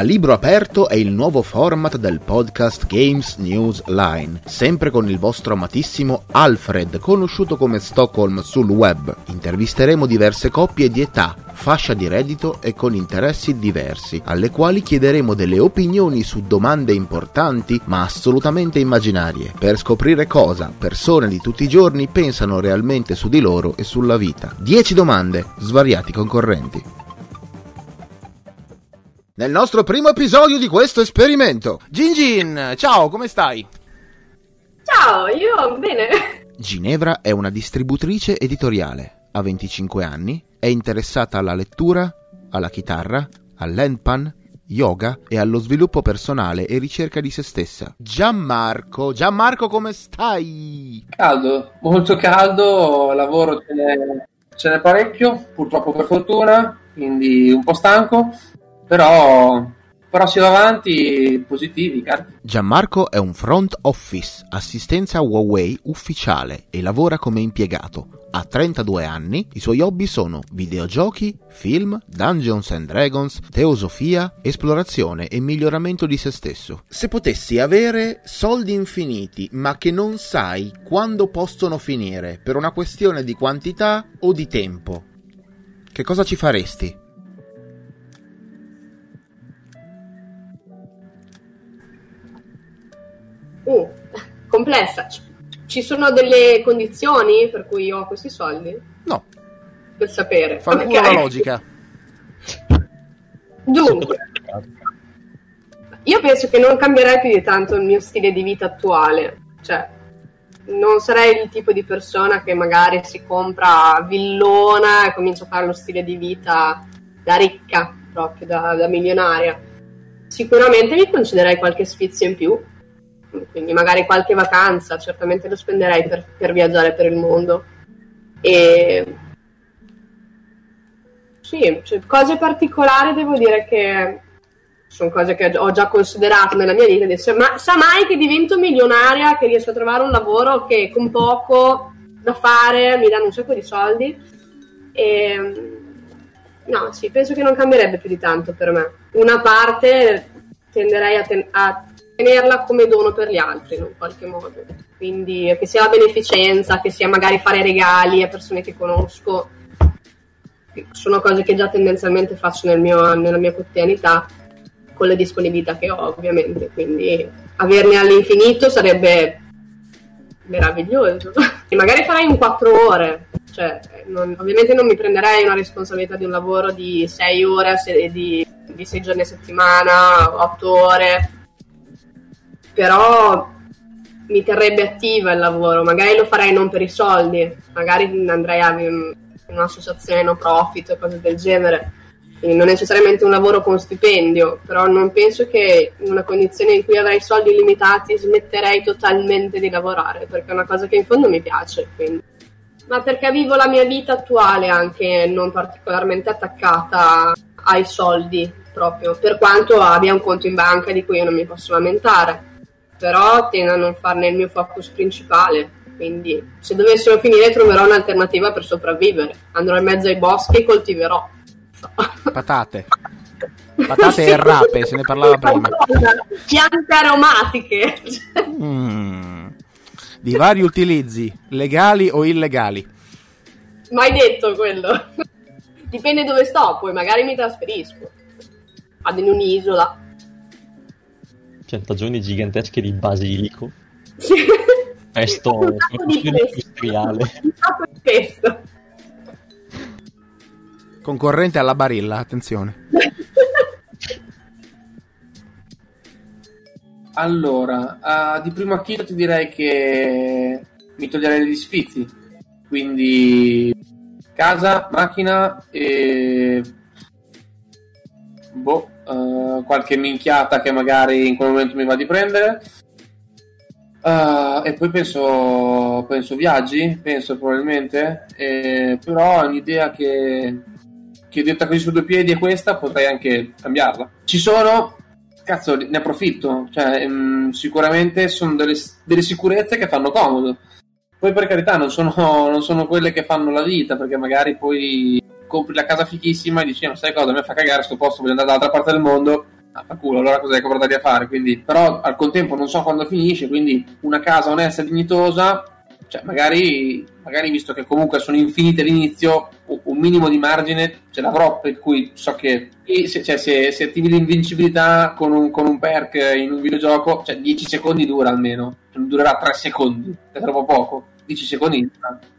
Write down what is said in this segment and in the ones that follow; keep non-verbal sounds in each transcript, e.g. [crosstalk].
A libro aperto è il nuovo format del podcast Games News Line, sempre con il vostro amatissimo Alfred, conosciuto come Stockholm sul web. Intervisteremo diverse coppie di età, fascia di reddito e con interessi diversi, alle quali chiederemo delle opinioni su domande importanti ma assolutamente immaginarie, per scoprire cosa persone di tutti i giorni pensano realmente su di loro e sulla vita. 10 domande, svariati concorrenti. Nel nostro primo episodio di questo esperimento. Gingin, ciao, come stai? Ciao, io bene. Ginevra è una distributrice editoriale, ha 25 anni, è interessata alla lettura, alla chitarra, all'enpan, yoga e allo sviluppo personale e ricerca di se stessa. Gianmarco, Gianmarco come stai? Caldo, molto caldo, lavoro ce n'è, ce n'è parecchio, purtroppo per fortuna, quindi un po' stanco però, però si va avanti positivi. Cari. Gianmarco è un front office, assistenza Huawei ufficiale e lavora come impiegato. Ha 32 anni, i suoi hobby sono videogiochi, film, Dungeons and Dragons, teosofia, esplorazione e miglioramento di se stesso. Se potessi avere soldi infiniti, ma che non sai quando possono finire per una questione di quantità o di tempo, che cosa ci faresti? Uh, complessa. Ci sono delle condizioni per cui io ho questi soldi? No. Per sapere. Fa okay. la logica. [laughs] Dunque, io penso che non cambierei più di tanto il mio stile di vita attuale. Cioè, non sarei il tipo di persona che magari si compra villona e comincia a fare lo stile di vita da ricca, proprio da, da milionaria. Sicuramente mi concederei qualche sfizio in più, quindi magari qualche vacanza, certamente lo spenderei per, per viaggiare per il mondo. E sì, cioè, cose particolari devo dire che sono cose che ho già considerato nella mia vita. Adesso, ma sa mai che divento milionaria, che riesco a trovare un lavoro che con poco da fare mi danno un sacco di soldi? E, no, sì, penso che non cambierebbe più di tanto per me. Una parte tenderei a, ten- a tenerla come dono per gli altri in un qualche modo. Quindi che sia la beneficenza, che sia magari fare regali a persone che conosco, sono cose che già tendenzialmente faccio nel mio, nella mia quotidianità con le disponibilità che ho ovviamente, quindi averne all'infinito sarebbe meraviglioso. [laughs] e magari farei in quattro ore, cioè, non, ovviamente non mi prenderei una responsabilità di un lavoro di sei ore, di, di sei giorni a settimana, otto ore, però mi terrebbe attiva il lavoro, magari lo farei non per i soldi, magari andrei a un'associazione no profit o cose del genere, Quindi non necessariamente un lavoro con stipendio, però non penso che in una condizione in cui avrei soldi limitati smetterei totalmente di lavorare, perché è una cosa che in fondo mi piace. Quindi. Ma perché vivo la mia vita attuale anche non particolarmente attaccata ai soldi proprio, per quanto abbia un conto in banca di cui io non mi posso lamentare però tendo a non farne il mio focus principale. Quindi, se dovessero finire, troverò un'alternativa per sopravvivere. Andrò in mezzo ai boschi e coltiverò. Patate. [laughs] Patate sì. e rape, se ne parlava prima. Piante aromatiche. Mm. Di vari utilizzi, legali o illegali? Mai detto quello. Dipende dove sto, poi magari mi trasferisco. Vado in un'isola piantagioni gigantesche di basilico. Sì. Pesto, industriale. Pesto. Concorrente alla barilla, attenzione. Allora, uh, di primo acchito ti direi che mi toglierei degli sfizi. Quindi casa, macchina e boh, uh, qualche minchiata che magari in quel momento mi va di prendere. Uh, e poi penso, penso viaggi, penso probabilmente, eh, però è un'idea che, che detta così su due piedi è questa, potrei anche cambiarla. Ci sono, cazzo, ne approfitto, cioè, mh, mm, sicuramente sono delle, delle, sicurezze che fanno comodo. Poi per carità non sono, non sono quelle che fanno la vita, perché magari poi compri la casa fichissima e dici, no, sai cosa, a me fa cagare sto posto, voglio andare dall'altra parte del mondo, ah, fa culo, allora cosa hai portati a fare? Quindi, però al contempo non so quando finisce, quindi una casa onesta e dignitosa, cioè magari, magari visto che comunque sono infinite all'inizio, un minimo di margine ce l'avrò, per cui so che se, cioè, se, se attivi l'invincibilità con un, con un, perk in un videogioco, cioè 10 secondi dura almeno, durerà 3 secondi, è troppo poco, 10 secondi,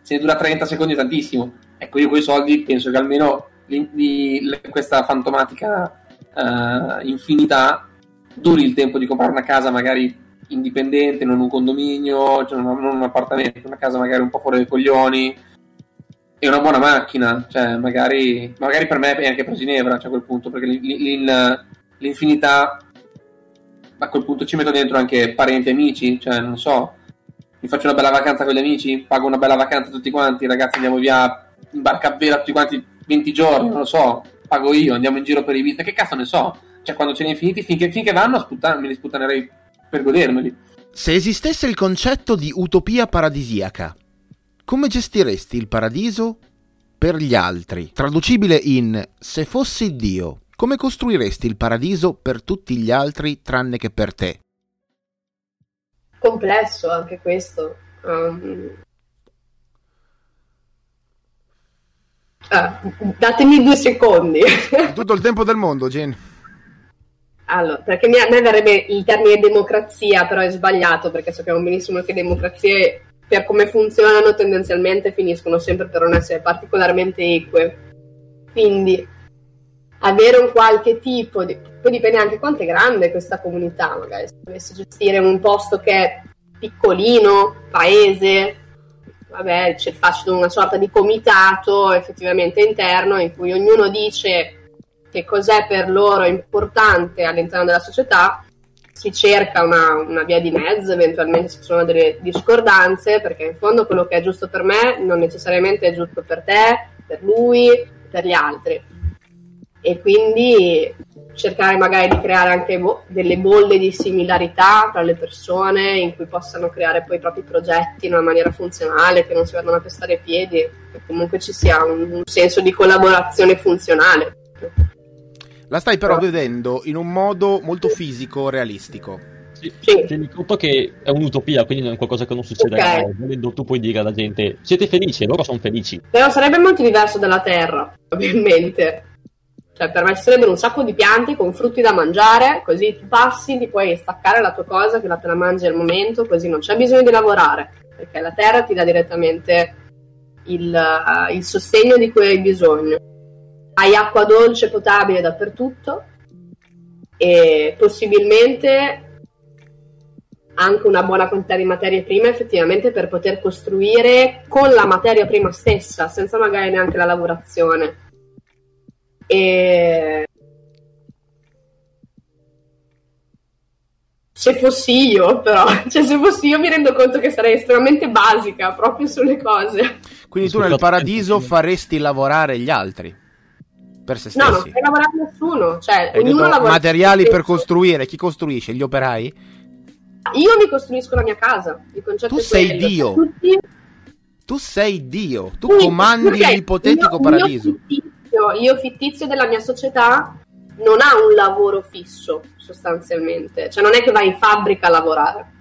se ne dura 30 secondi è tantissimo. Ecco, io con i soldi penso che almeno li, li, questa fantomatica uh, infinità duri il tempo di comprare una casa magari indipendente, non un condominio, cioè non, un appartamento, una casa magari un po' fuori dai coglioni. E una buona macchina, cioè magari, magari per me è anche per Ginevra cioè a quel punto, perché l'in, l'infinità a quel punto ci metto dentro anche parenti e amici, cioè non so, mi faccio una bella vacanza con gli amici, pago una bella vacanza tutti quanti, ragazzi andiamo via in barca a vela tutti quanti 20 giorni, non lo so, pago io, andiamo in giro per i vite, che cazzo ne so, cioè quando ce ne infiniti, finché, finché vanno a sputtan- me li sputtanerei per godermeli. Se esistesse il concetto di utopia paradisiaca, come gestiresti il paradiso per gli altri? Traducibile in se fossi Dio, come costruiresti il paradiso per tutti gli altri tranne che per te? Complesso anche questo. Um... Ah, datemi due secondi. [laughs] Tutto il tempo del mondo, Jen. Allora, perché a me verrebbe il termine democrazia, però è sbagliato perché sappiamo benissimo che democrazie, per come funzionano, tendenzialmente finiscono sempre per non essere particolarmente eque. Quindi avere un qualche tipo di... poi dipende anche quanto è grande questa comunità, magari se dovessi gestire un posto che è piccolino, paese, vabbè, c'è facile una sorta di comitato effettivamente interno in cui ognuno dice che cos'è per loro importante all'interno della società, si cerca una, una, via di mezzo, eventualmente ci sono delle discordanze, perché in fondo quello che è giusto per me non necessariamente è giusto per te, per lui, per gli altri. E quindi cercare magari di creare anche bo- delle bolle di similarità tra le persone in cui possano creare poi i propri progetti in una maniera funzionale, che non si vadano a pestare i piedi, che comunque ci sia un, un senso di collaborazione funzionale. La stai però vedendo in un modo molto fisico, realistico. Sì, sì. Tieni conto che è un'utopia, quindi non è qualcosa che non succederà. Okay. Volendo tu puoi dire alla gente siete felici e loro sono felici. Però sarebbe molto diverso dalla Terra, ovviamente. Cioè, per me ci sarebbero un sacco di piante con frutti da mangiare, così tu passi, ti puoi staccare la tua cosa, che la te la mangi al momento, così non c'è bisogno di lavorare, perché la terra ti dà direttamente il, uh, il sostegno di cui hai bisogno hai acqua dolce potabile dappertutto e possibilmente anche una buona quantità di materie prime effettivamente per poter costruire con la materia prima stessa, senza magari neanche la lavorazione. E se fossi io, però, [laughs] cioè se fossi io mi rendo conto che sarei estremamente basica proprio sulle cose. Quindi tu nel paradiso faresti lavorare gli altri per se stessi. No, non fai lavorare nessuno. Cioè, ognuno lavora materiali per costruire. Chi costruisce? Gli operai? Io mi costruisco la mia casa. tu sei quello. Dio. Tutti... Tu sei Dio. Tu sì, comandi okay. l'ipotetico io, paradiso. Io fittizio, io fittizio della mia società non ha un lavoro fisso, sostanzialmente. Cioè, non è che vai in fabbrica a lavorare.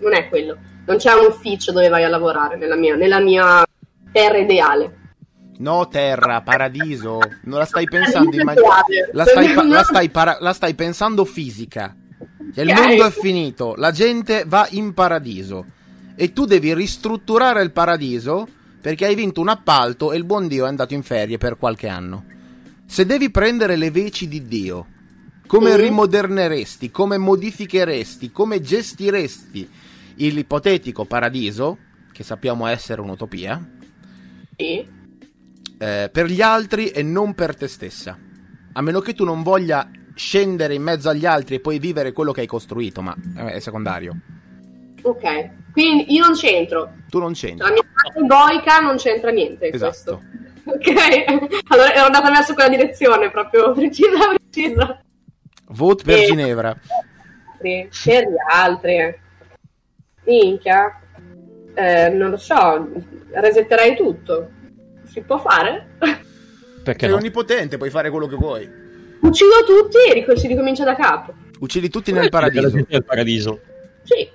Non è quello. Non c'è un ufficio dove vai a lavorare nella mia, nella mia terra ideale. No, terra, paradiso. Non la stai pensando in maniera. La, stai pa- la, stai para- la stai pensando fisica. Cioè, il mondo è finito, la gente va in paradiso. E tu devi ristrutturare il paradiso perché hai vinto un appalto e il buon Dio è andato in ferie per qualche anno. Se devi prendere le veci di Dio, come mm. rimoderneresti, come modificheresti, come gestiresti l'ipotetico paradiso, che sappiamo essere un'utopia? Sì eh, per gli altri e non per te stessa. A meno che tu non voglia scendere in mezzo agli altri e poi vivere quello che hai costruito, ma è secondario. Ok, quindi io non c'entro. Tu non c'entri. La mia parte boica non c'entra niente in esatto. questo. Ok, allora ero andata verso quella direzione proprio precisa, precisa. Vote per e... Ginevra. Per gli altri. Minchia. Eh, non lo so, resetterei tutto si può fare? Perché Sei no? onnipotente, puoi fare quello che vuoi. uccido tutti e ric- si ricomincia da capo. Uccidi tutti nel paradiso. nel paradiso. Sì.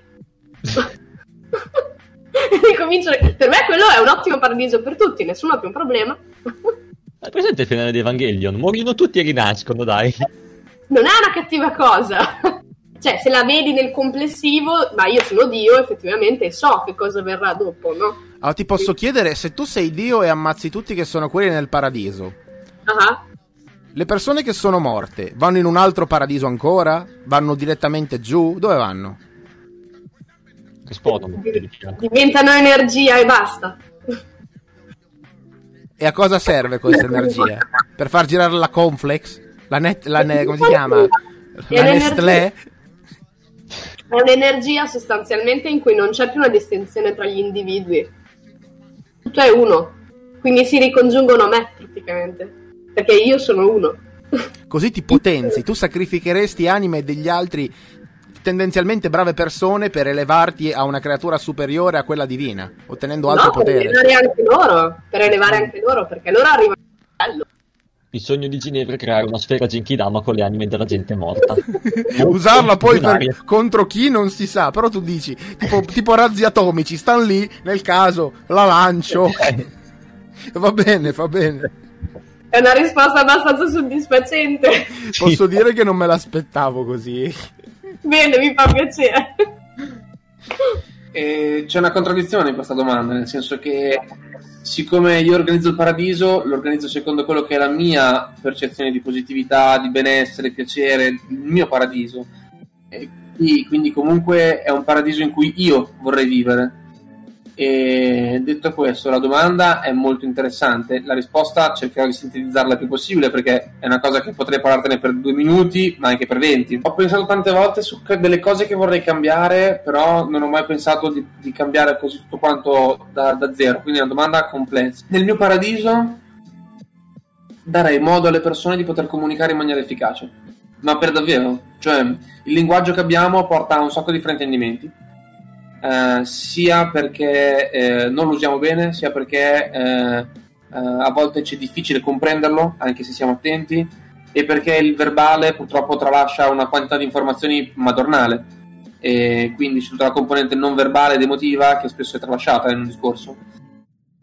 Ricomincio- Per me quello è un ottimo paradiso per tutti, nessuno ha più un problema. [laughs] Hai presente il finale di Evangelion? Muoiono tutti e rinascono, dai. non è una cattiva cosa. [laughs] cioè, se la vedi nel complessivo, ma io sono Dio, effettivamente, e so che cosa verrà dopo, no? Allora ti posso chiedere, se tu sei Dio e ammazzi tutti che sono quelli nel paradiso, Ah, le persone che sono morte vanno in un altro paradiso ancora? Vanno direttamente giù? Dove vanno? Esplodono. Diventano energia e basta. E a cosa serve questa energia? Per far girare la Conflex? La net, la ne- come si chiama? La Nestlé? È un'energia sostanzialmente in cui non c'è più una distinzione tra gli individui. Tutto è uno. Quindi si ricongiungono a me, praticamente. Perché io sono uno. Così ti potenzi, tu sacrificheresti anime degli altri tendenzialmente brave persone per elevarti a una creatura superiore a quella divina, ottenendo altro no, per potere. elevare anche loro. Per elevare anche loro, perché loro arrivano a livello. Il sogno di Ginevra è creare una sfera Genkidama con le anime della gente morta. [laughs] Usarla poi per- contro chi non si sa, però tu dici, tipo, tipo razzi atomici, stanno lì, nel caso, la lancio. [laughs] Va bene, va bene. È una risposta abbastanza soddisfacente. Posso dire che non me l'aspettavo così. Bene, mi fa piacere. E c'è una contraddizione in questa domanda, nel senso che siccome io organizzo il paradiso, lo organizzo secondo quello che è la mia percezione di positività, di benessere, piacere, il mio paradiso. E qui- quindi comunque è un paradiso in cui io vorrei vivere. E detto questo, la domanda è molto interessante. La risposta cercherò di sintetizzarla il più possibile perché è una cosa che potrei parlartene per due minuti, ma anche per venti. Ho pensato tante volte su delle cose che vorrei cambiare, però non ho mai pensato di, di cambiare così tutto quanto da, da zero. Quindi è una domanda complessa. Nel mio paradiso darei modo alle persone di poter comunicare in maniera efficace. Ma per davvero, cioè il linguaggio che abbiamo porta a un sacco di fraintendimenti. Eh, sia perché eh, non lo usiamo bene, sia perché eh, eh, a volte c'è difficile comprenderlo, anche se siamo attenti, e perché il verbale purtroppo tralascia una quantità di informazioni madornale, e quindi c'è tutta la componente non verbale ed emotiva che spesso è tralasciata in un discorso.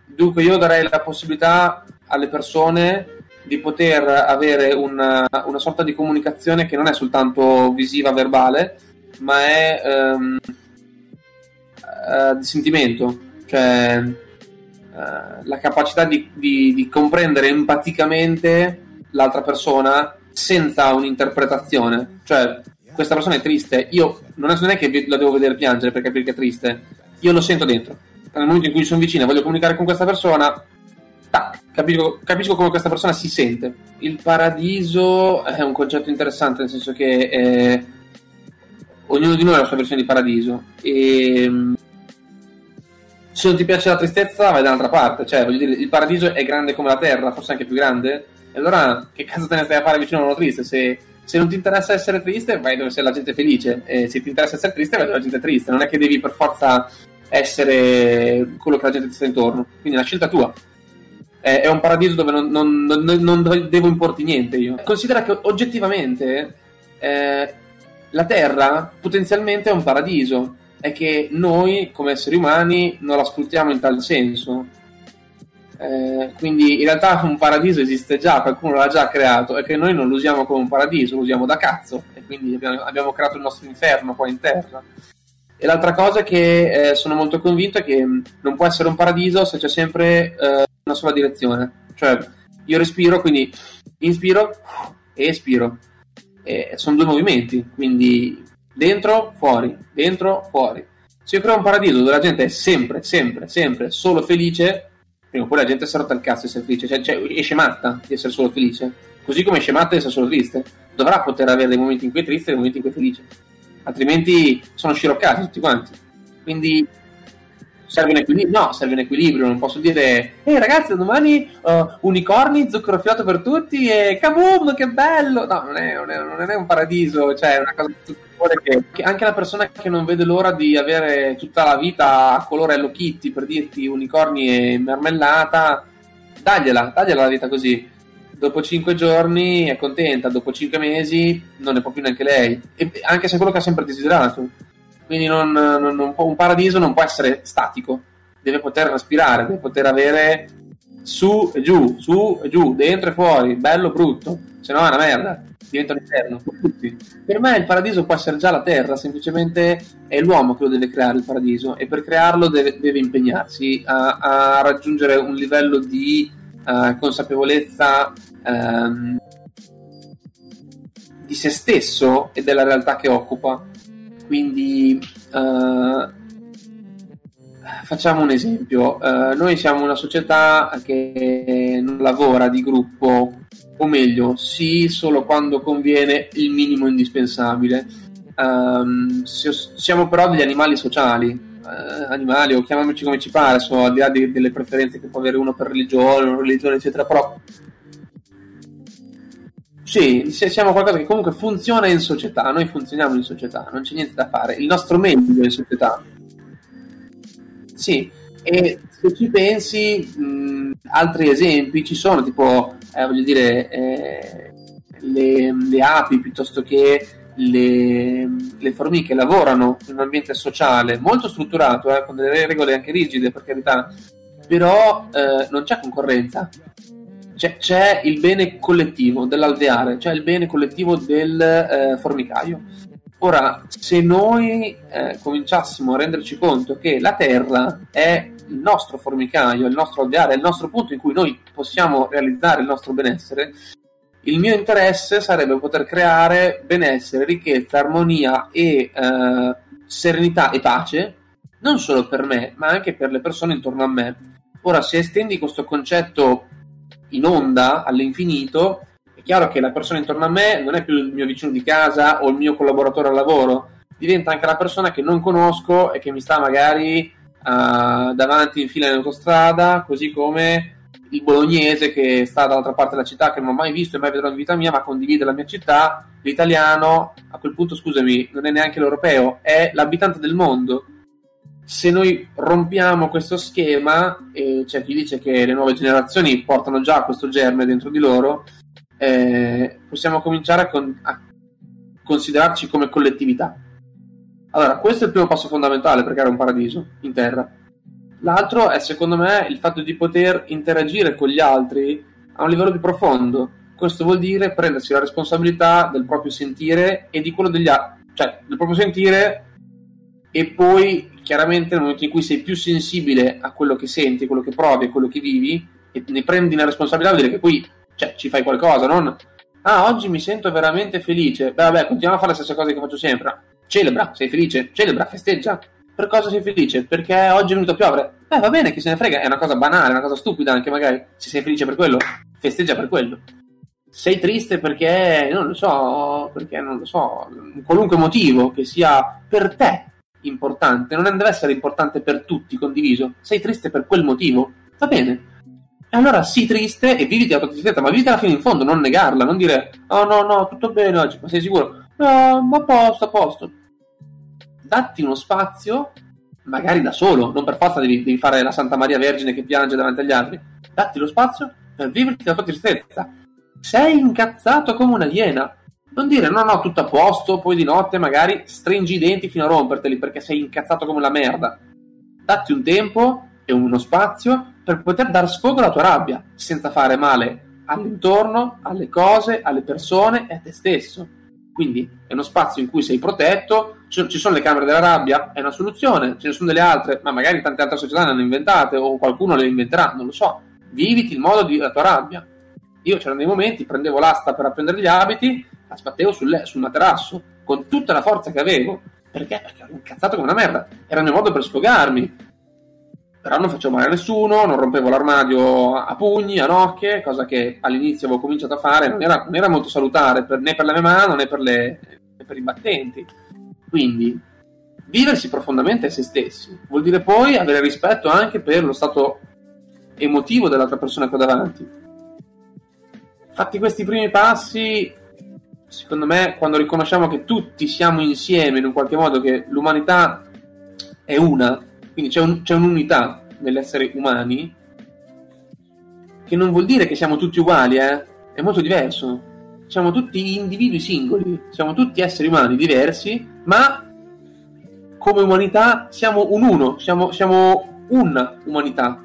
Dunque io darei la possibilità alle persone di poter avere una, una sorta di comunicazione che non è soltanto visiva, verbale, ma è ehm, eh, di sentimento, cioè eh, la capacità di, di- di comprendere empaticamente l'altra persona senza un'interpretazione. Cioè, questa persona è triste, io non è, non è che la devo vedere piangere per capire che è triste, io lo sento dentro. Nel momento in cui sono vicino e voglio comunicare con questa persona, tac, capisco, capisco come questa persona si sente. Il paradiso è un concetto interessante, nel senso che eh, ognuno di noi ha la sua versione di paradiso. E se non ti piace la tristezza, vai da un'altra parte. Cioè, voglio dire, il paradiso è grande come la terra, forse anche più grande. E allora, che cazzo te ne stai a fare vicino a uno triste? Se, se non ti interessa essere triste, vai dove c'è la gente felice. E se ti interessa essere triste, vai dove la gente è triste. Non è che devi per forza essere quello che la gente ti sta intorno. Quindi è una scelta tua. È, è un paradiso dove non, non- non- non devo importi niente io. Considera che oggettivamente eh, la Terra potenzialmente è un paradiso. È che noi, come esseri umani, non la sfruttiamo in tal senso. Eh, quindi in realtà [laughs] un paradiso esiste già, qualcuno l'ha già creato, è che noi non lo usiamo come un paradiso, lo usiamo da cazzo e quindi abbiamo, abbiamo creato il nostro inferno qua in terra. E l'altra cosa che eh, sono molto convinto è che mh, non può essere un paradiso se c'è sempre eh, una sola direzione. Cioè, io respiro, quindi inspiro e espiro. E sono due movimenti, quindi dentro, fuori, dentro, fuori. Se io creo un paradiso dove la gente è sempre, sempre, sempre solo felice, prima o poi la gente è rotta il cazzo di essere felice, cioè, cioè esce matta di essere solo felice, così come esce matta di essere solo triste. Dovrà poter avere dei momenti in cui è triste e dei momenti in cui è felice, altrimenti sono sciroccati tutti quanti. Quindi serve un equilibrio, no, serve un equilibrio, non posso dire, ehi ragazzi, domani uh, unicorni, zucchero filato per tutti e kaboom, che bello! No, non è, non è- non è un paradiso, cioè è una cosa che che, che anche la persona che non vede l'ora di avere tutta la vita a colore Hello Kitty, per dirti unicorni e marmellata, dagliela, dagliela la vita così. dopo cinque giorni è contenta, dopo cinque mesi non ne può più neanche lei, e anche se è quello che ha sempre desiderato. Quindi non, non, può, un paradiso non può essere statico, deve poter respirare, deve poter avere su e giù, su e giù, dentro e fuori, bello brutto, se no è una merda, diventa un inferno. Per me il paradiso può essere già la terra, semplicemente è l'uomo che lo deve creare il paradiso e per crearlo deve, deve impegnarsi a, a, raggiungere un livello di uh, consapevolezza um, di se stesso e della realtà che occupa. Quindi uh, facciamo un esempio, uh, noi siamo una società che non lavora di gruppo, o meglio, sì, solo quando conviene il minimo indispensabile. Um, siamo però degli animali sociali, uh, animali o chiamiamoci come ci pare, so, al di là di, delle preferenze che può avere uno per religione, religione, eccetera, però sì, siamo qualcosa che comunque funziona in società, noi funzioniamo in società, non c'è niente da fare, il nostro meglio è in società. Sì, e se ci pensi, mh, altri esempi ci sono, tipo, eh, voglio dire, eh, le, le, api piuttosto che le, le, formiche lavorano in un ambiente sociale molto strutturato, eh, con delle regole anche rigide, per carità, però eh, non c'è concorrenza. C'è, c'è, il bene collettivo dell'alveare, c'è il bene collettivo del eh, formicaio Ora, se noi eh, cominciassimo a renderci conto che la Terra è il nostro formicaio, il nostro alveare, il nostro punto in cui noi possiamo realizzare il nostro benessere, il mio interesse sarebbe poter creare benessere, ricchezza, armonia e eh, serenità e pace, non solo per me, ma anche per le persone intorno a me. Ora, se estendi questo concetto in onda all'infinito, chiaro che la persona intorno a me non è più il mio vicino di casa o il mio collaboratore al lavoro, diventa anche la persona che non conosco e che mi sta magari uh, davanti in fila in autostrada, così come il bolognese che sta dall'altra parte della città che non ho mai visto e mai vedrò in vita mia, ma condivide la mia città, l'italiano, a quel punto scusami, non è neanche l'europeo, è l'abitante del mondo. Se noi rompiamo questo schema, e c'è chi dice che le nuove generazioni portano già questo germe dentro di loro, eh, possiamo cominciare a, con- a considerarci come collettività. Allora, questo è il primo passo fondamentale per creare un paradiso in terra. L'altro è, secondo me, il fatto di poter interagire con gli altri a un livello più profondo. Questo vuol dire prendersi la responsabilità del proprio sentire e di quello degli altri, cioè del proprio sentire e poi chiaramente nel momento in cui sei più sensibile a quello che senti, quello che provi, a quello che vivi e ne prendi la responsabilità, vuol dire che poi cioè, ci fai qualcosa, non ah, oggi mi sento veramente felice. Beh, vabbè, continuiamo a fare le stesse cose che faccio sempre. Celebra, sei felice, celebra, festeggia. Per cosa sei felice? Perché oggi è venuto a piovere. Eh, va bene, chi se ne frega, è una cosa banale, una cosa stupida anche magari. Se sei felice per quello, festeggia per quello. Sei triste perché, non lo so, perché non lo so, qualunque motivo che sia per te importante, non deve essere importante per tutti, condiviso. Sei triste per quel motivo, va bene e allora sii triste e viviti la tua tristezza, ma vivitela fino in fondo, non negarla, non dire oh no, no, tutto bene oggi, ma sei sicuro? No, ma a posto, a posto. Datti uno spazio, magari da solo, non per forza devi, devi fare la Santa Maria Vergine che piange davanti agli altri. Datti lo spazio per viverti la tua tristezza. Sei incazzato come una iena. Non dire no, no, tutto a posto, poi di notte magari stringi i denti fino a romperteli perché sei incazzato come la merda. Datti un tempo e uno spazio per poter dar sfogo alla tua rabbia, senza fare male all'intorno, alle cose, alle persone e a te stesso. Quindi è uno spazio in cui sei protetto, ci sono le camere della rabbia, è una soluzione, ce ne sono delle altre, ma magari tante altre società le hanno inventate o qualcuno le inventerà, non lo so. Viviti il modo della tua rabbia. Io c'erano dei momenti, prendevo l'asta per appendere gli abiti, la sbattevo sul, sul materasso con tutta la forza che avevo. Perché? Perché ero incazzato come una merda. Era il mio modo per sfogarmi però non facevo male a nessuno, non rompevo l'armadio a pugni, a nocche, cosa che all'inizio avevo cominciato a fare, non era, non era molto salutare per, né per la mia mano né per, le, né per i battenti. Quindi viversi profondamente a se stessi vuol dire poi avere rispetto anche per lo stato emotivo dell'altra persona che ho davanti. Fatti questi primi passi, secondo me, quando riconosciamo che tutti siamo insieme in un qualche modo, che l'umanità è una, quindi c'è, un, c'è un'unità nell'essere umani che non vuol dire che siamo tutti uguali, eh? è molto diverso. Siamo tutti individui singoli, siamo tutti esseri umani diversi, ma come umanità siamo un uno, siamo, siamo una umanità.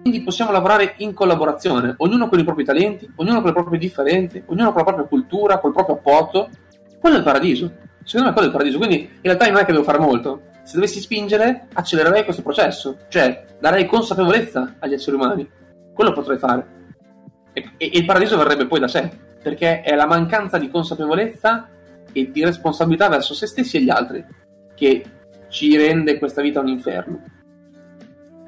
Quindi possiamo lavorare in collaborazione, ognuno con i propri talenti, ognuno con le proprie differenze, ognuno con la propria cultura, col proprio apporto. Quello è il paradiso. Secondo me quello è il paradiso. Quindi in realtà non è che devo fare molto. Se dovessi spingere, accelererei questo processo. Cioè, darei consapevolezza agli esseri umani. Quello potrei fare. E, e, il paradiso verrebbe poi da sé. Perché è la mancanza di consapevolezza e di responsabilità verso se stessi e gli altri che ci rende questa vita un inferno.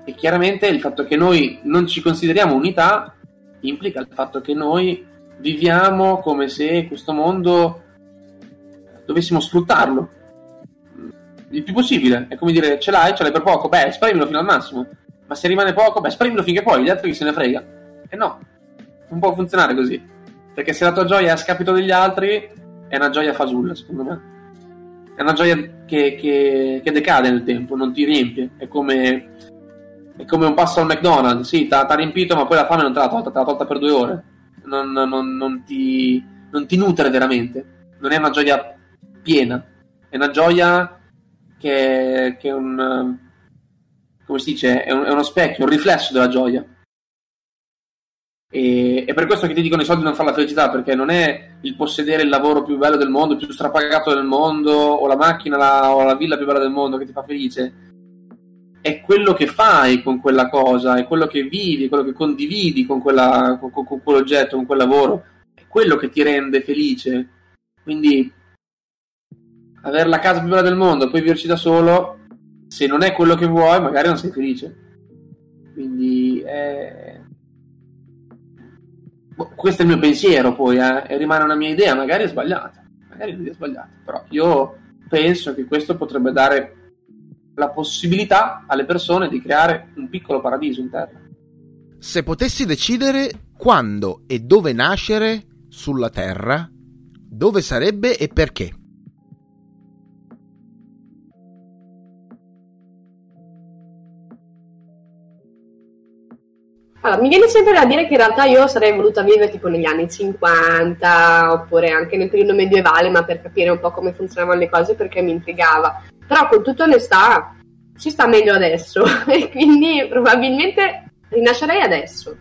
E chiaramente il fatto che noi non ci consideriamo unità implica il fatto che noi viviamo come se questo mondo dovessimo sfruttarlo il più possibile. È come dire, ce l'hai, ce l'hai per poco, beh, esprimilo fino al massimo. Ma se rimane poco, beh, esprimilo finché puoi, gli altri chi se ne frega. E no, non può funzionare così. Perché se la tua gioia è a scapito degli altri, è una gioia fasulla, secondo me. È una gioia che, che, che decade nel tempo, non ti riempie. È come è come un passo al McDonald's, sì, ti ha riempito, ma poi la fame non te l'ha tolta, te l'ha tolta per due ore. Non, non, non, ti, non ti nutre veramente. Non è una gioia piena, è una gioia che, che è un. come si dice? È, un, è uno specchio, un riflesso della gioia. E, è per questo che ti dicono i soldi non fanno la felicità, perché non è il possedere il lavoro più bello del mondo, più strapagato del mondo, o la macchina la, o la villa più bella del mondo che ti fa felice è quello che fai con quella cosa, è quello che vivi, è quello che condividi con, quella, con, con, quell'oggetto, con quel lavoro, è quello che ti rende felice. Quindi avere la casa più bella del mondo, poi viverci da solo, se non è quello che vuoi, magari non sei felice. Quindi è... Boh, questo è il mio pensiero, poi eh, e rimane una mia idea, magari è sbagliata, magari è sbagliata, però io penso che questo potrebbe dare la possibilità alle persone di creare un piccolo paradiso in terra. Se potessi decidere quando e dove nascere sulla Terra, dove sarebbe e perché? Allora, mi viene sempre da dire che in realtà io sarei voluta vivere tipo negli anni 50 oppure anche nel periodo medievale, ma per capire un po' come funzionavano le cose perché mi intrigava. Però con tutta onestà ci sta meglio adesso [laughs] e quindi probabilmente rinascerei adesso.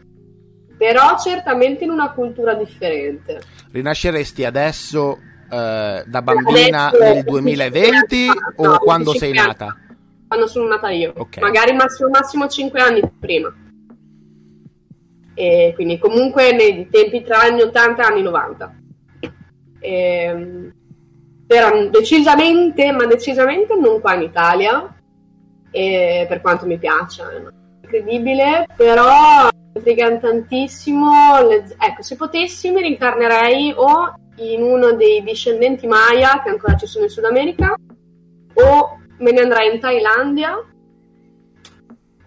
Però certamente in una cultura differente. Rinasceresti adesso eh, da bambina adesso, nel 2020 o no, quando sei nata? Anni. Quando sono nata io. Okay. Magari massimo, massimo 5 anni prima. E quindi comunque nei tempi tra anni 80 e anni 90. E, però decisamente, ma decisamente non qua in Italia, e per quanto mi piaccia, è incredibile, però mi intriga tantissimo. Le... Ecco, se potessi mi rincarnerei o in uno dei discendenti Maya che ancora ci sono in Sud America, o me ne andrei in Thailandia,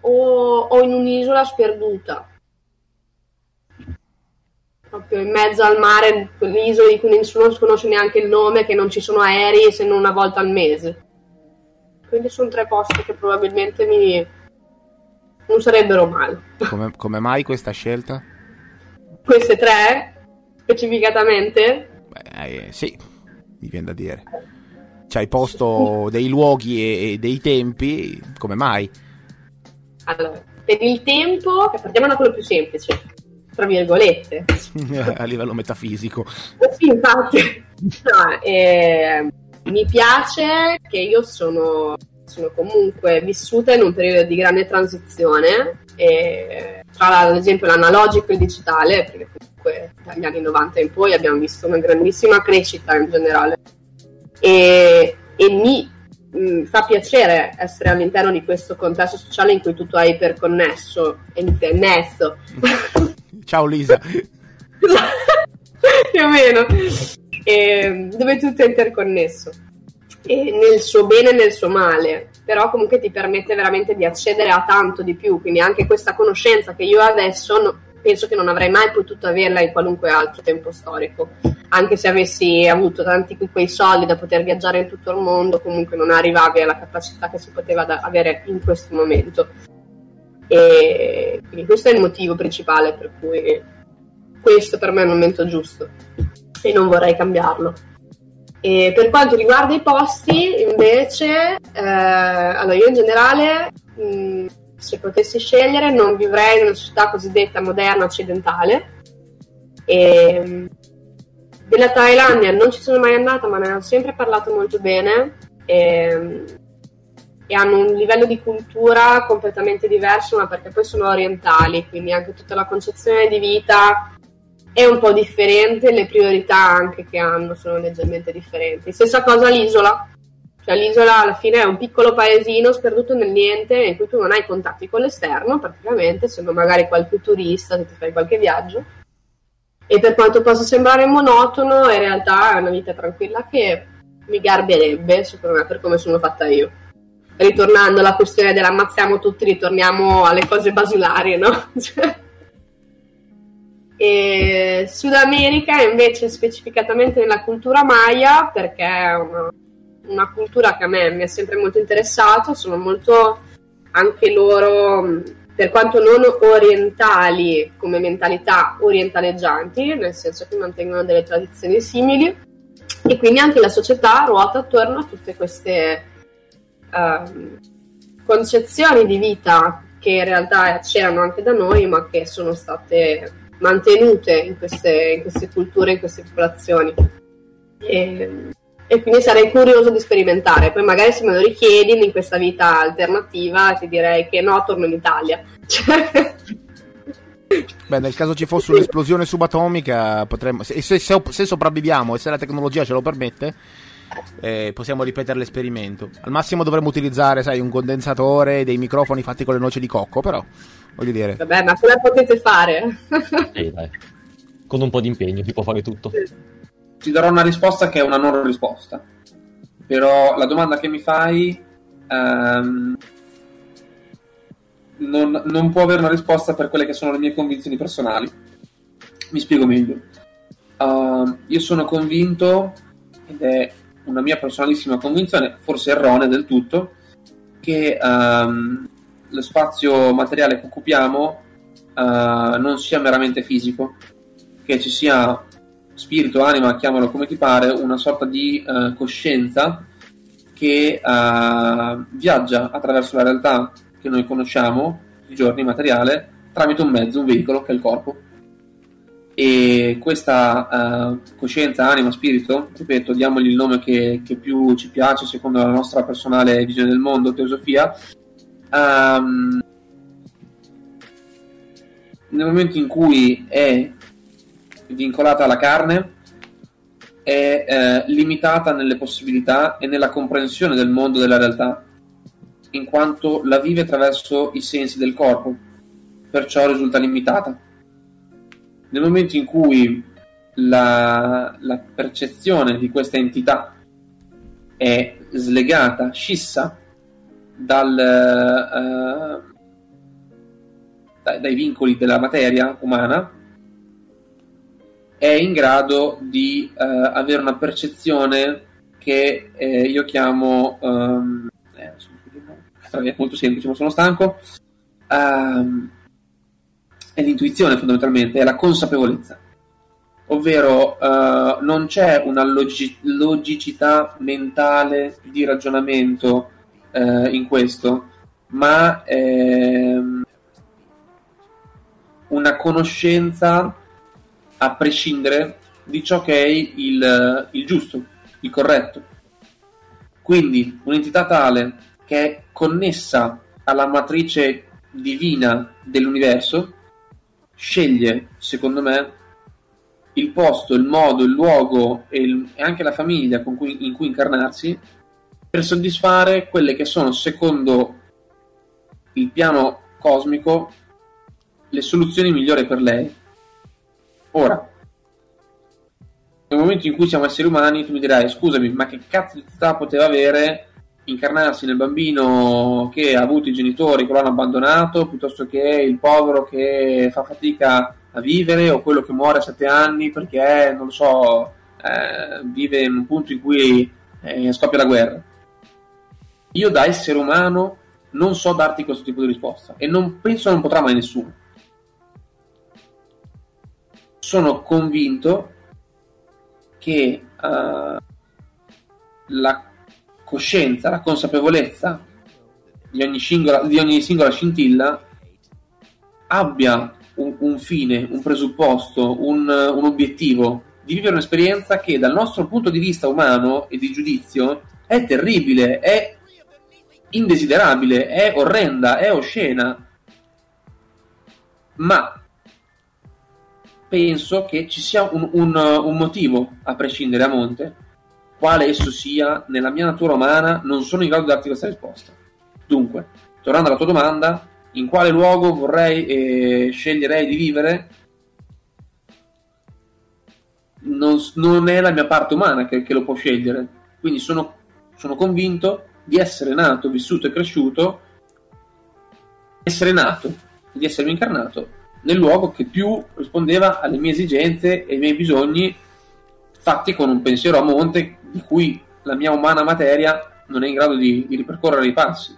o, o in un'isola sperduta proprio in mezzo al mare, quell'isola di cui nessuno conosce neanche il nome, che non ci sono aerei se non una volta al mese. Quindi sono tre posti che probabilmente mi... non sarebbero male. Come, come mai questa scelta? Queste tre, specificatamente? Beh, eh, sì, mi viene da dire. Ci hai posto dei luoghi e, e dei tempi, come mai? Allora, per il tempo, partiamo da quello più semplice tra virgolette. [laughs] a livello metafisico. Sì, infatti. No, eh, mi piace che io sono, sono, comunque vissuta in un periodo di grande transizione, e, tra ad esempio l'analogico e il digitale, perché comunque dagli anni 90 in poi abbiamo visto una grandissima crescita in generale. E, e mi mh, mm, fa piacere essere all'interno di questo contesto sociale in cui tutto è iperconnesso e internesso. [laughs] Ciao Lisa. [laughs] Più o meno. E, dove tutto è interconnesso. E nel suo bene e nel suo male. Però comunque ti permette veramente di accedere a tanto di più. Quindi anche questa conoscenza che io adesso no, penso che non avrei mai potuto averla in qualunque altro tempo storico. Anche se avessi avuto tanti quei soldi da poter viaggiare in tutto il mondo, comunque non arrivavi alla capacità che si poteva avere in questo momento. E quindi questo è il motivo principale per cui questo per me è il momento giusto e non vorrei cambiarlo. E per quanto riguarda i posti, invece, eh, allora io in generale, mh, se potessi scegliere, non vivrei in una società cosiddetta moderna occidentale. E, della Thailandia non ci sono mai andata, ma ne hanno sempre parlato molto bene. E, e hanno un livello di cultura completamente diverso, ma perché poi sono orientali, quindi anche tutta la concezione di vita è un po' differente, le priorità anche che hanno sono leggermente differenti. Stessa cosa l'isola, cioè l'isola alla fine è un piccolo paesino sperduto nel niente in cui tu non hai contatti con l'esterno praticamente, se non magari qualche turista se ti fai qualche viaggio. E per quanto possa sembrare monotono, in realtà è una vita tranquilla che mi garbierebbe, secondo me, per come sono fatta io ritornando alla questione dell'ammazziamo tutti, ritorniamo alle cose basilari, no? [laughs] e Sud America invece specificatamente nella cultura maya, perché è una, una cultura che a me mi è sempre molto interessato, sono molto anche loro, per quanto non orientali come mentalità, orientaleggianti, nel senso che mantengono delle tradizioni simili e quindi anche la società ruota attorno a tutte queste uh, concezioni di vita che in realtà c'erano anche da noi, ma che sono state mantenute in queste, in queste culture, in queste popolazioni. E, e, quindi sarei curioso di sperimentare. Poi magari se me lo richiedi in questa vita alternativa ti direi che no, torno in Italia. [laughs] Beh, nel caso ci fosse un'esplosione subatomica, potremmo, se, se, se, sopravviviamo e se la tecnologia ce lo permette, eh, possiamo ripetere l'esperimento. Al massimo dovremmo utilizzare, sai, un condensatore, dei microfoni fatti con le noci di cocco, però voglio dire. Vabbè, ma come potete fare? sì, dai. Con un po' di impegno si può fare tutto. Ti darò una risposta che è una non risposta. Però la domanda che mi fai um, non, non può avere una risposta per quelle che sono le mie convinzioni personali. Mi spiego meglio. Uh, io sono convinto, ed è una mia personalissima convinzione, forse erronea del tutto, che um, lo spazio materiale che occupiamo uh, non sia meramente fisico, che ci sia spirito, anima, chiamalo come ti pare, una sorta di uh, coscienza che uh, viaggia attraverso la realtà che noi conosciamo, i giorni materiale, tramite un mezzo, un veicolo che è il corpo e questa uh, coscienza, anima, spirito, ripeto, diamogli il nome che, che, più ci piace secondo la nostra personale visione del mondo, teosofia, um, nel momento in cui è vincolata alla carne, è eh, limitata nelle possibilità e nella comprensione del mondo della realtà, in quanto la vive attraverso i sensi del corpo, perciò risulta limitata nel momento in cui la, la percezione di questa entità è slegata, scissa dal, uh, dai, dai, vincoli della materia umana, è in grado di uh, avere una percezione che eh, io chiamo, um, eh, [laughs] molto semplice, ma sono stanco, um, è l'intuizione fondamentalmente, è la consapevolezza. Ovvero uh, non c'è una logi- logicità mentale di ragionamento uh, in questo, ma ehm, una conoscenza a prescindere di ciò che è il, il giusto, il corretto. Quindi un'entità tale che è connessa alla matrice divina dell'universo sceglie, secondo me, il posto, il modo, il luogo e, il, e anche la famiglia cui, in cui incarnarsi per soddisfare quelle che sono, secondo il piano cosmico, le soluzioni migliori per lei. Ora, nel momento in cui siamo esseri umani, tu mi dirai, scusami, ma che cazzo di età poteva avere incarnarsi nel bambino che ha avuto i genitori che lo hanno abbandonato, piuttosto che il povero che fa fatica a vivere o quello che muore a sette anni perché, non lo so, eh, vive in un punto in cui eh, scoppia la guerra. Io da essere umano non so darti questo tipo di risposta e non penso non potrà mai nessuno. sono convinto che uh, la coscienza, la consapevolezza di ogni singola, di ogni singola scintilla abbia un, un, fine, un presupposto, un, un obiettivo di vivere un'esperienza che dal nostro punto di vista umano e di giudizio è terribile, è indesiderabile, è orrenda, è oscena. Ma penso che ci sia un, un, un, motivo, a prescindere a monte, quale esso sia, nella mia natura umana, non sono in grado di darti questa risposta. Dunque, tornando alla tua domanda, in quale luogo vorrei e sceglierei di vivere? Non, non, è la mia parte umana che, che lo può scegliere. Quindi sono, sono convinto di essere nato, vissuto e cresciuto, essere nato, di essermi incarnato nel luogo che più rispondeva alle mie esigenze e ai miei bisogni fatti con un pensiero a monte di cui la mia umana materia non è in grado di, di ripercorrere i passi.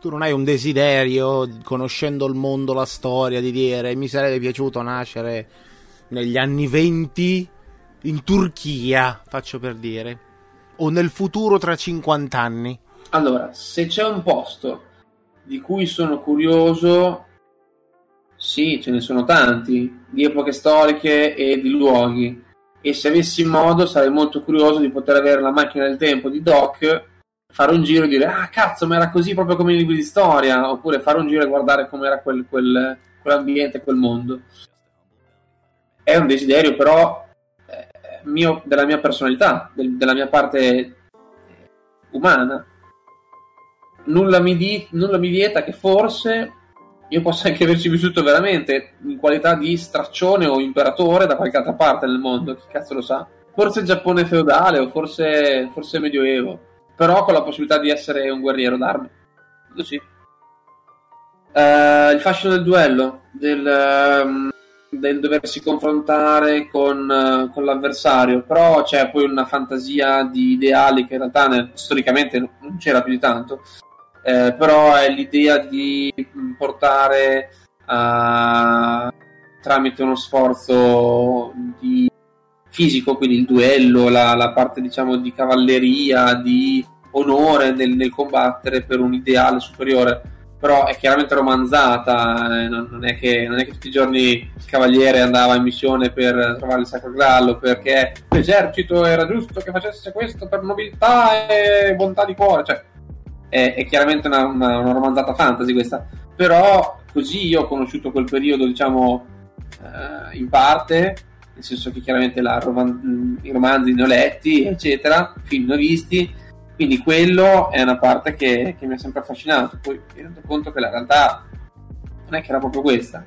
Tu non hai un desiderio, conoscendo il mondo, la storia, di dire mi sarebbe piaciuto nascere negli anni 20 in Turchia, faccio per dire, o nel futuro tra 50 anni? Allora, se c'è un posto di cui sono curioso sì, ce ne sono tanti, di epoche storiche e di luoghi. E se avessi modo sarei molto curioso di poter avere la macchina del tempo di Doc, fare un giro e dire ah cazzo, ma era così proprio come nei libri di storia, oppure fare un giro e guardare com'era quel, quel, quell'ambiente, quel mondo. È un desiderio però eh, mio, della mia personalità, del, della mia parte umana. Nulla mi, di, nulla mi vieta che forse io posso anche averci vissuto veramente in qualità di straccione o imperatore da qualche altra parte nel mondo, chi cazzo lo sa. Forse Giappone feudale o forse, forse Medioevo, però con la possibilità di essere un guerriero d'armi. Quello sì. Uh, il fascino del duello, del, um, del doversi confrontare con, uh, con, l'avversario, però c'è poi una fantasia di ideali che in realtà nel, storicamente non c'era più di tanto eh, però è l'idea di portare uh, tramite uno sforzo di fisico, quindi il duello, la, la parte diciamo di cavalleria, di onore nel, nel, combattere per un ideale superiore. Però è chiaramente romanzata, eh, non, non, è che, non, è che, tutti i giorni il cavaliere andava in missione per trovare il sacro grallo, perché l'esercito era giusto che facesse questo per nobiltà e bontà di cuore. Cioè, è, è chiaramente una, una, una, romanzata fantasy questa, però così io ho conosciuto quel periodo, diciamo, eh, in parte, nel senso che chiaramente roman- i romanzi ne ho letti, eccetera, film ne ho visti, quindi quello è una parte che, che mi ha sempre affascinato, poi mi rendo conto che la realtà non è che era proprio questa.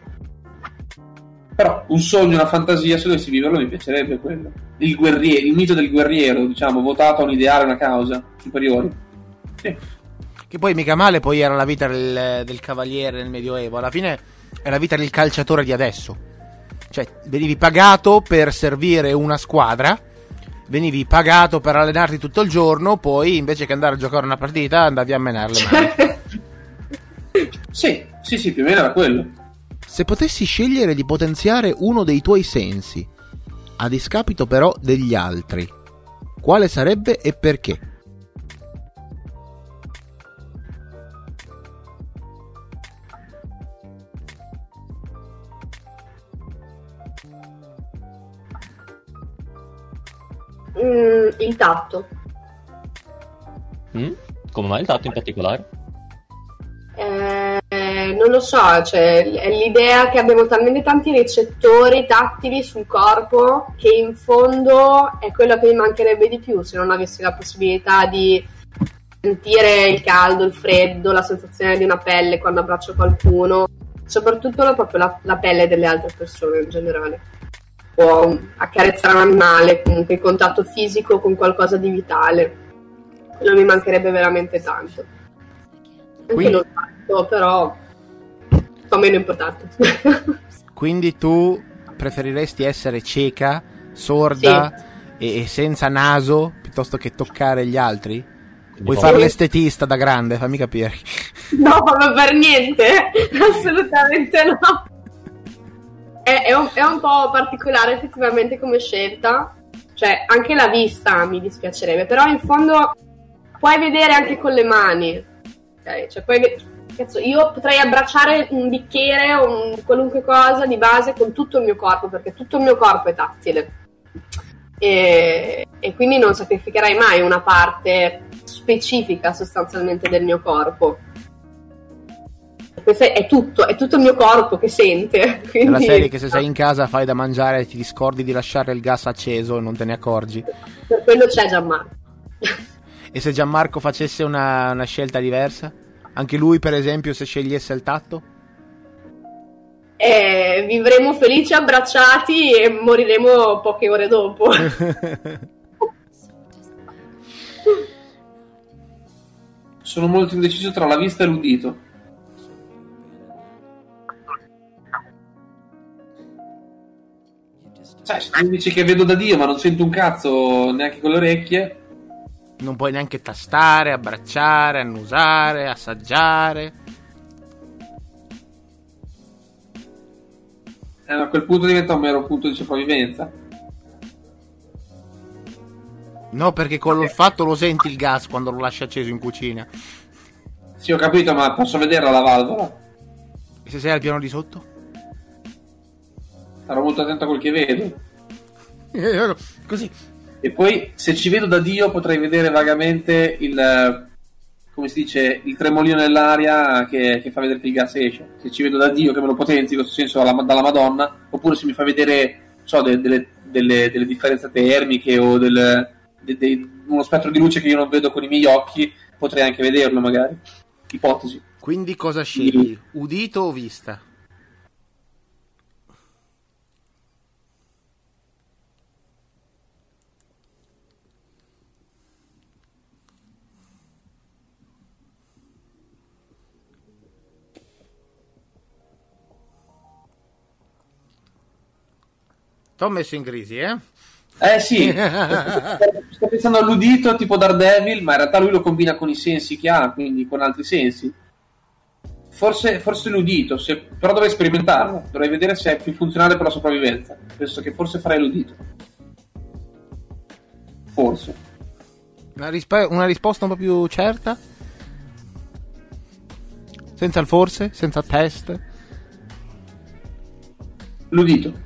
Però un sogno, una fantasia, se dovessi viverlo mi piacerebbe quello. Il guerriero, il mito del guerriero, diciamo, votato a un ideale, una causa superiore. Sì. Che poi mica male poi era la vita del, del cavaliere nel Medioevo. Alla fine è la vita del calciatore di adesso. Cioè, venivi pagato per servire una squadra, venivi pagato per allenarti tutto il giorno, poi invece che andare a giocare una partita andavi a menare le mani. [laughs] sì, sì, sì, più o meno era quello. Se potessi scegliere di potenziare uno dei tuoi sensi, a discapito però degli altri, quale sarebbe e perché? Mm, il tatto. Mm? Come mai il tatto in particolare? Eh, non lo so, cioè, è l'idea che abbiamo talmente tanti recettori tattili sul corpo che in fondo è quello che mi mancherebbe di più se non avessi la possibilità di sentire il caldo, il freddo, la sensazione di una pelle quando abbraccio qualcuno, soprattutto la, proprio la, la pelle delle altre persone in generale o accarezzare un animale, comunque il contatto fisico con qualcosa di vitale. Quello mi mancherebbe veramente tanto. Anche Quindi... lo fatto, però fa meno importante. [laughs] Quindi tu preferiresti essere cieca, sorda sì. e, e, senza naso piuttosto che toccare gli altri? Vuoi sì. fare l'estetista da grande? Fammi capire. No, ma per niente, [laughs] assolutamente no. È, è, un, è un po' particolare effettivamente come scelta, cioè anche la vista mi dispiacerebbe, però in fondo puoi vedere anche con le mani, ok? Cioè puoi cazzo, io potrei abbracciare un bicchiere o un, qualunque cosa di base con tutto il mio corpo, perché tutto il mio corpo è tattile. E, e quindi non sacrificherei mai una parte specifica sostanzialmente del mio corpo questo è tutto, è tutto il mio corpo che sente. Quindi... [laughs] È la serie che se sei in casa fai da mangiare e ti scordi di lasciare il gas acceso e non te ne accorgi. Per quello c'è Gianmarco. e se Gianmarco facesse una, una scelta diversa? Anche lui, per esempio, se scegliesse il tatto? Eh, vivremo felici abbracciati e moriremo poche ore dopo. [laughs] Sono molto indeciso tra la vista e l'udito. Sai, se tu dici che vedo da Dio ma non sento un cazzo neanche con le orecchie. Non puoi neanche tastare, abbracciare, annusare, assaggiare. Eh, a quel punto diventa un mero punto di sopravvivenza. No, perché con l'olfatto lo senti il gas quando lo lasci acceso in cucina. Sì, ho capito, ma posso vederla la valvola? E se sei al piano di sotto? Sarò molto attento a quel che vedo. Così. E poi, se ci vedo da Dio, potrei vedere vagamente il. Come si dice, il tremolino nell'aria che, che fa vedere che il gas esce. Se ci vedo da Dio che me lo potenzi, in questo senso, alla, dalla Madonna, oppure se mi fa vedere, so, de, delle, delle, delle, differenze termiche o del, de, de, uno spettro di luce che io non vedo con i miei occhi, potrei anche vederlo, magari. Ipotesi. Quindi cosa scegli? Udito o vista? Ti ho messo in crisi, eh? Eh sì, [laughs] sto pensando all'udito tipo Daredevil, ma in realtà lui lo combina con i sensi che ha, quindi con altri sensi. Forse, forse l'udito, se, però dovrei sperimentarlo, dovrei vedere se è più funzionale per la sopravvivenza. Penso che forse farei l'udito. Forse. Una, risp- una risposta un po' più certa? Senza il forse? Senza test? L'udito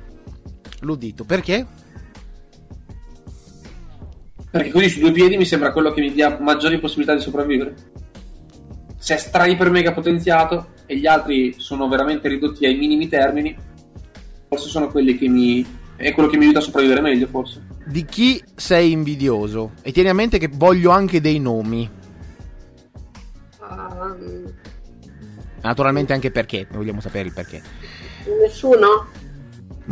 l'udito. Perché? Perché così su due piedi mi sembra quello che mi dia maggiori possibilità di sopravvivere. Se è stra iper mega potenziato e gli altri sono veramente ridotti ai minimi termini, forse sono quelli che mi. è quello che mi aiuta a sopravvivere meglio, forse. Di chi sei invidioso? E tieni a mente che voglio anche dei nomi. Um... Naturalmente anche perché, vogliamo sapere il perché. Nessuno?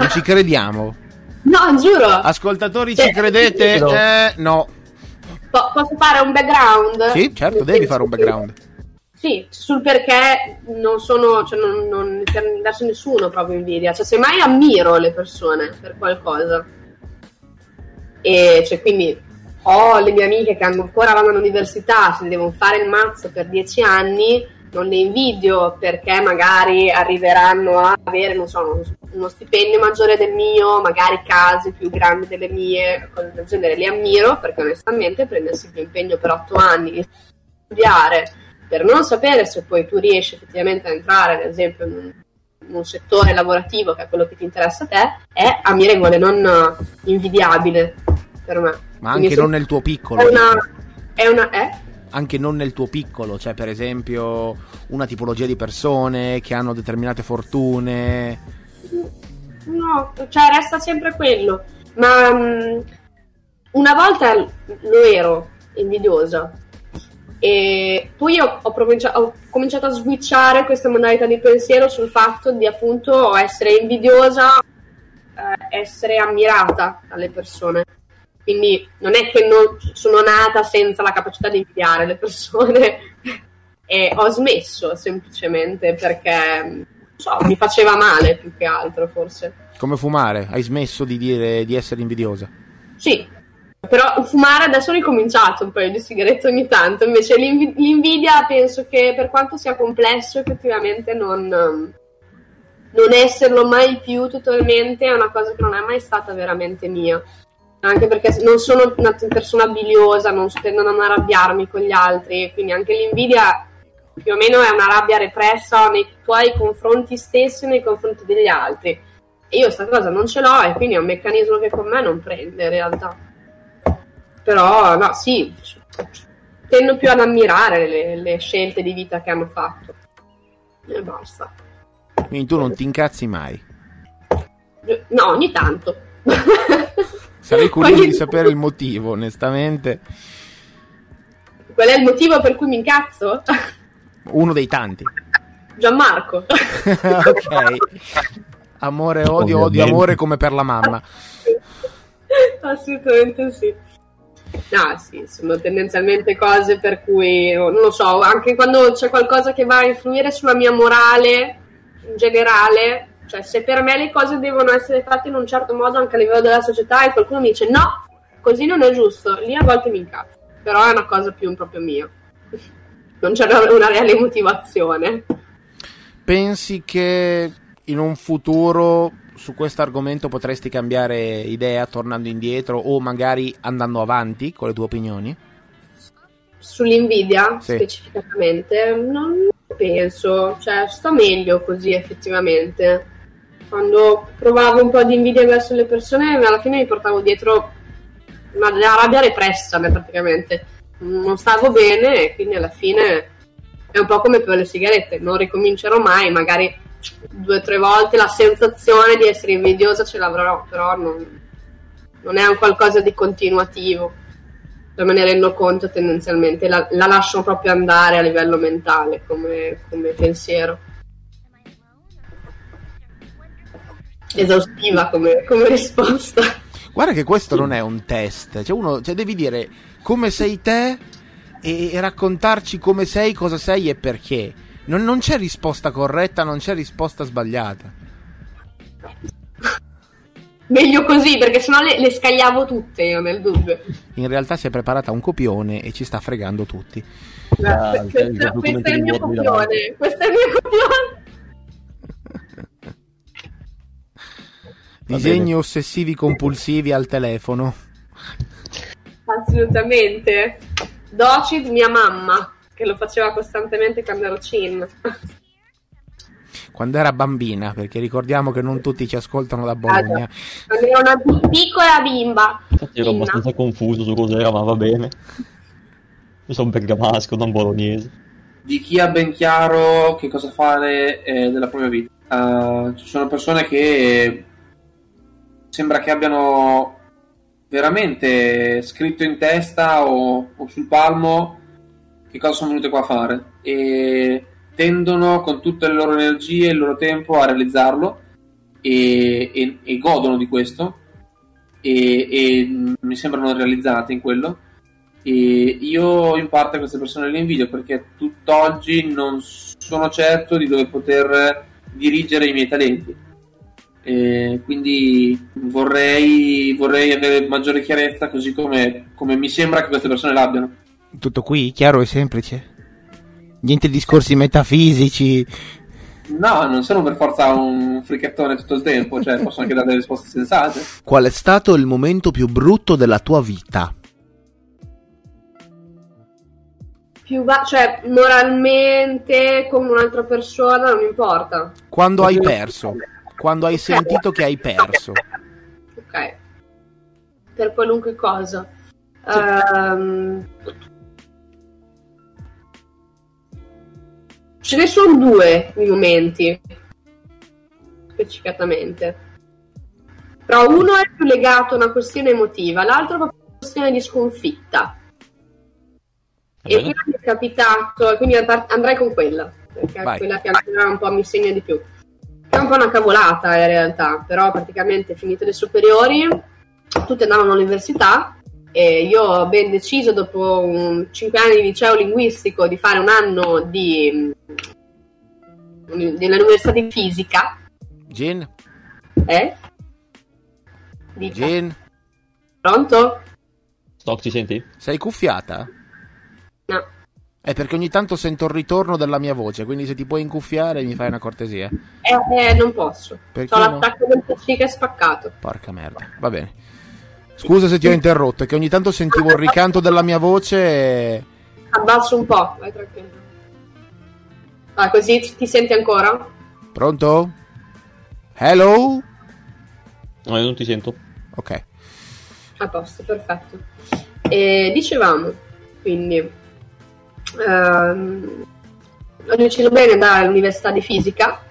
Non ci crediamo. No, giuro. Ascoltatori, cioè, ci credete? Eh, no. Po- posso fare un background? Sì, certo, devi fare un background. Sì, sul perché non sono, cioè non, non verso nessuno proprio invidia, cioè semmai ammiro le persone per qualcosa. E cioè quindi ho le mie amiche che ancora vanno all'università, se devono fare il mazzo per dieci anni, non le invidio perché magari arriveranno a avere, non so, uno stipendio maggiore del mio, magari case più grandi delle mie, cose del genere. Li ammiro perché onestamente prendersi più impegno per otto anni e studiare per non sapere se poi tu riesci effettivamente a entrare, ad esempio, in un, in un settore lavorativo che è quello che ti interessa a te, è ammirevole, non invidiabile per me. Ma anche non nel tuo piccolo. È una... È una eh? Anche non nel tuo piccolo, cioè per esempio una tipologia di persone che hanno determinate fortune. No, cioè resta sempre quello. Ma um, una volta lo ero invidiosa e poi ho, ho, ho, cominciato a switchare questa modalità di pensiero sul fatto di appunto essere invidiosa, eh, essere ammirata dalle persone. Quindi non è che non, sono nata senza la capacità di invidiare le persone [laughs] e ho smesso semplicemente perché so, mi faceva male più che altro forse. Come fumare? Hai smesso di dire di essere invidiosa? Sì, però fumare adesso ho ricominciato un paio di sigarette ogni tanto, invece l'invidia penso che per quanto sia complesso effettivamente non, non esserlo mai più totalmente è una cosa che non è mai stata veramente mia. Anche perché non sono una persona biliosa, non tendo a non arrabbiarmi con gli altri, quindi anche l'invidia più o meno è una rabbia repressa nei tuoi confronti stessi e nei confronti degli altri. E io questa cosa non ce l'ho e quindi è un meccanismo che con me non prende in realtà. Però no, sì, tendo più ad ammirare le, le scelte di vita che hanno fatto. E basta. Quindi tu non ti incazzi mai. No, ogni tanto. [laughs] Sarei [laughs] curioso di sapere il motivo, onestamente. Qual è il motivo per cui mi incazzo? Uno dei tanti. Gianmarco. [laughs] ok. Amore, odio, odio, amore come per la mamma. Assolutamente sì. No, sì, sono tendenzialmente cose per cui, non lo so, anche quando c'è qualcosa che va a influire sulla mia morale in generale, cioè se per me le cose devono essere fatte in un certo modo anche a livello della società e qualcuno mi dice no, così non è giusto, lì a volte mi incazzo, però è una cosa più proprio mia, [laughs] non c'è una, reale motivazione. Pensi che in un futuro su questo argomento potresti cambiare idea tornando indietro o magari andando avanti con le tue opinioni? Sull'invidia sì. specificatamente non penso, cioè sto meglio così effettivamente. Quando provavo un po' di invidia verso le persone, alla fine mi portavo dietro una rabbia repressa praticamente. Non stavo bene e quindi alla fine è un po' come per le sigarette, non ricomincerò mai, magari due o tre volte la sensazione di essere invidiosa ce l'avrò, però non, non è un qualcosa di continuativo. Me ne rendo conto tendenzialmente, la, la lascio proprio andare a livello mentale come, come pensiero. Esaustiva come, come, risposta. Guarda che questo non è un test, cioè uno cioè devi dire come sei te e, e raccontarci come sei, cosa sei e perché non, non c'è risposta corretta, non c'è risposta sbagliata. Meglio così, perché sennò le, le scagliavo tutte io nel dubbio. In realtà si è preparata un copione e ci sta fregando tutti. Ah, questo, questo è il mio copione. Questo è il mio copione. Disegni ossessivi compulsivi al telefono. Assolutamente. Docid mia mamma che lo faceva costantemente quando ero cin. Quando era bambina, perché ricordiamo che non tutti ci ascoltano da Bologna. Quando ero una piccola bimba. Infatti ero abbastanza confuso su cos'era, ma va bene. Io sono bergamasco, non bolognese. Di chi ha ben chiaro che cosa fare eh, della propria vita. Uh, ci sono persone che sembra che abbiano veramente scritto in testa o, o sul palmo che cosa sono venute qua a fare. E tendono con tutte le loro energie e il loro tempo a realizzarlo e, e, e godono di questo. E, e, mi sembrano realizzate in quello. E io in parte queste persone le invidio perché tutt'oggi non sono certo di dove poter dirigere i miei talenti e quindi vorrei, vorrei avere maggiore chiarezza così come, come mi sembra che queste persone l'abbiano tutto qui, chiaro e semplice. Niente discorsi metafisici. No, non sono per forza un frichettone tutto il tempo, cioè [laughs] posso anche dare delle risposte sensate. Qual è stato il momento più brutto della tua vita? Più va- cioè, moralmente, con un'altra persona, non importa. Quando hai perso? Quando hai sentito che hai perso? Ok. Per qualunque cosa. Um, Ce ne sono due i momenti, specificatamente. Però uno è più legato a una questione emotiva, l'altro è una questione di sconfitta. E quella mi è capitato, quindi andrei con quella, perché Vai. è quella che ancora un po' mi segna di più. È un po' una cavolata in realtà, però praticamente finite le superiori, tutti andavano all'università e io ho ben deciso dopo un, 5 anni di liceo linguistico di fare un anno di, dell'università di fisica. Gin? Eh? Dica. Gin? Pronto? Stock, ci senti? Sei cuffiata? No. È perché ogni tanto sento il ritorno della mia voce, quindi se ti puoi incuffiare mi fai una cortesia. Eh, eh non posso. Perché Ho no? l'attacco del PC che è spaccato. Porca merda, va bene. Scusa se ti ho interrotto, è che ogni tanto sentivo il ricanto della mia voce e... Abbasso un po', vai tranquillo. Ah, così ti senti ancora? Pronto? Hello? No, io non ti sento. Ok. A posto, perfetto. E dicevamo, quindi, ehm, ho deciso bene andare all'università di fisica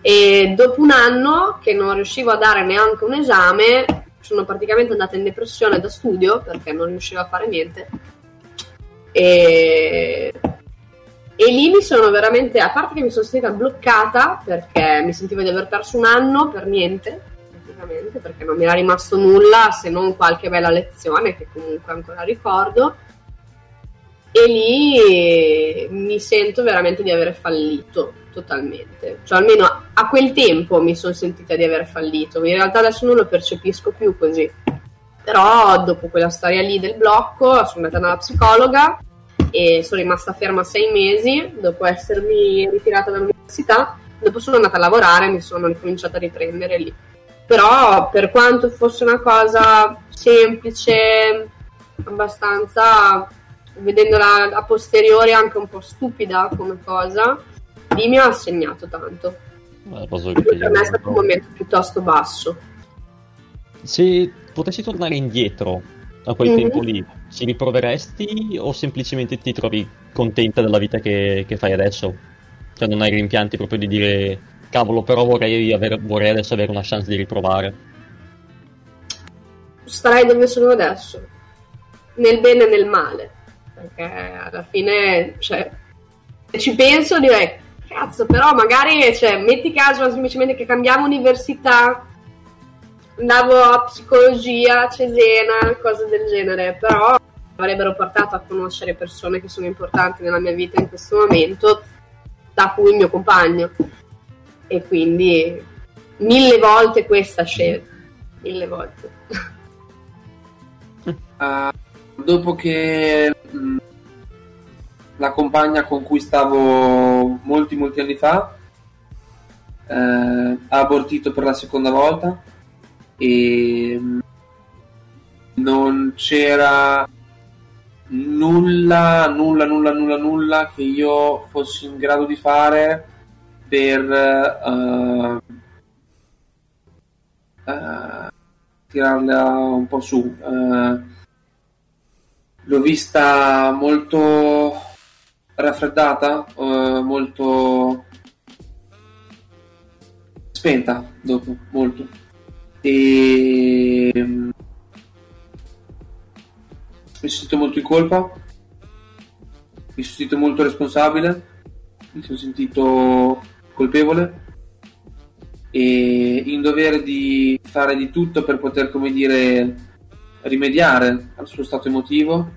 e dopo un anno che non riuscivo a dare neanche un esame, sono praticamente andata in depressione da studio perché non riuscivo a fare niente. E, e lì mi sono veramente, a parte che mi sono sentita bloccata perché mi sentivo di aver perso un anno per niente, praticamente, perché non mi era rimasto nulla se non qualche bella lezione che comunque ancora ricordo. E lì mi sento veramente di aver fallito totalmente. Cioè, almeno a quel tempo mi sono sentita di aver fallito. In realtà adesso non lo percepisco più così. Però dopo quella storia lì del blocco sono andata dalla psicologa e sono rimasta ferma sei mesi dopo essermi ritirata dall'università. Dopo sono andata a lavorare e mi sono ricominciata a riprendere lì. Però per quanto fosse una cosa semplice, abbastanza, vedendola a posteriori anche un po' stupida come cosa, lì mi ha segnato tanto. Eh, posso Per me è stato un momento piuttosto basso. Se potessi tornare indietro a quel Mhm. tempo lì, ci riproveresti o semplicemente ti trovi contenta della vita che, che fai adesso? Cioè non hai rimpianti proprio di dire cavolo però vorrei, aver- vorrei adesso avere una chance di riprovare. starei dove sono adesso, nel bene e nel male, perché alla fine, cioè, ci penso direi, cazzo, però magari, cioè, metti caso semplicemente che cambiamo università, andavo a psicologia, a Cesena, cose del genere, però avrebbero portato a conoscere persone che sono importanti nella mia vita in questo momento, da cui il mio compagno. E quindi mille volte questa scelta, mille volte. Ah, dopo che mh, la compagna con cui stavo molti molti anni fa eh, ha abortito per la seconda volta e mh, non c'era nulla, nulla, nulla, nulla, nulla che io fossi in grado di fare per eh, eh, tirarla un po' su. Eh, l'ho vista molto raffreddata, eh, molto spenta dopo, molto. E mm, mi sono sentito molto in colpa, mi sono sentito molto responsabile, mi sono sentito colpevole. E in dovere di fare di tutto per poter, come dire, rimediare al suo stato emotivo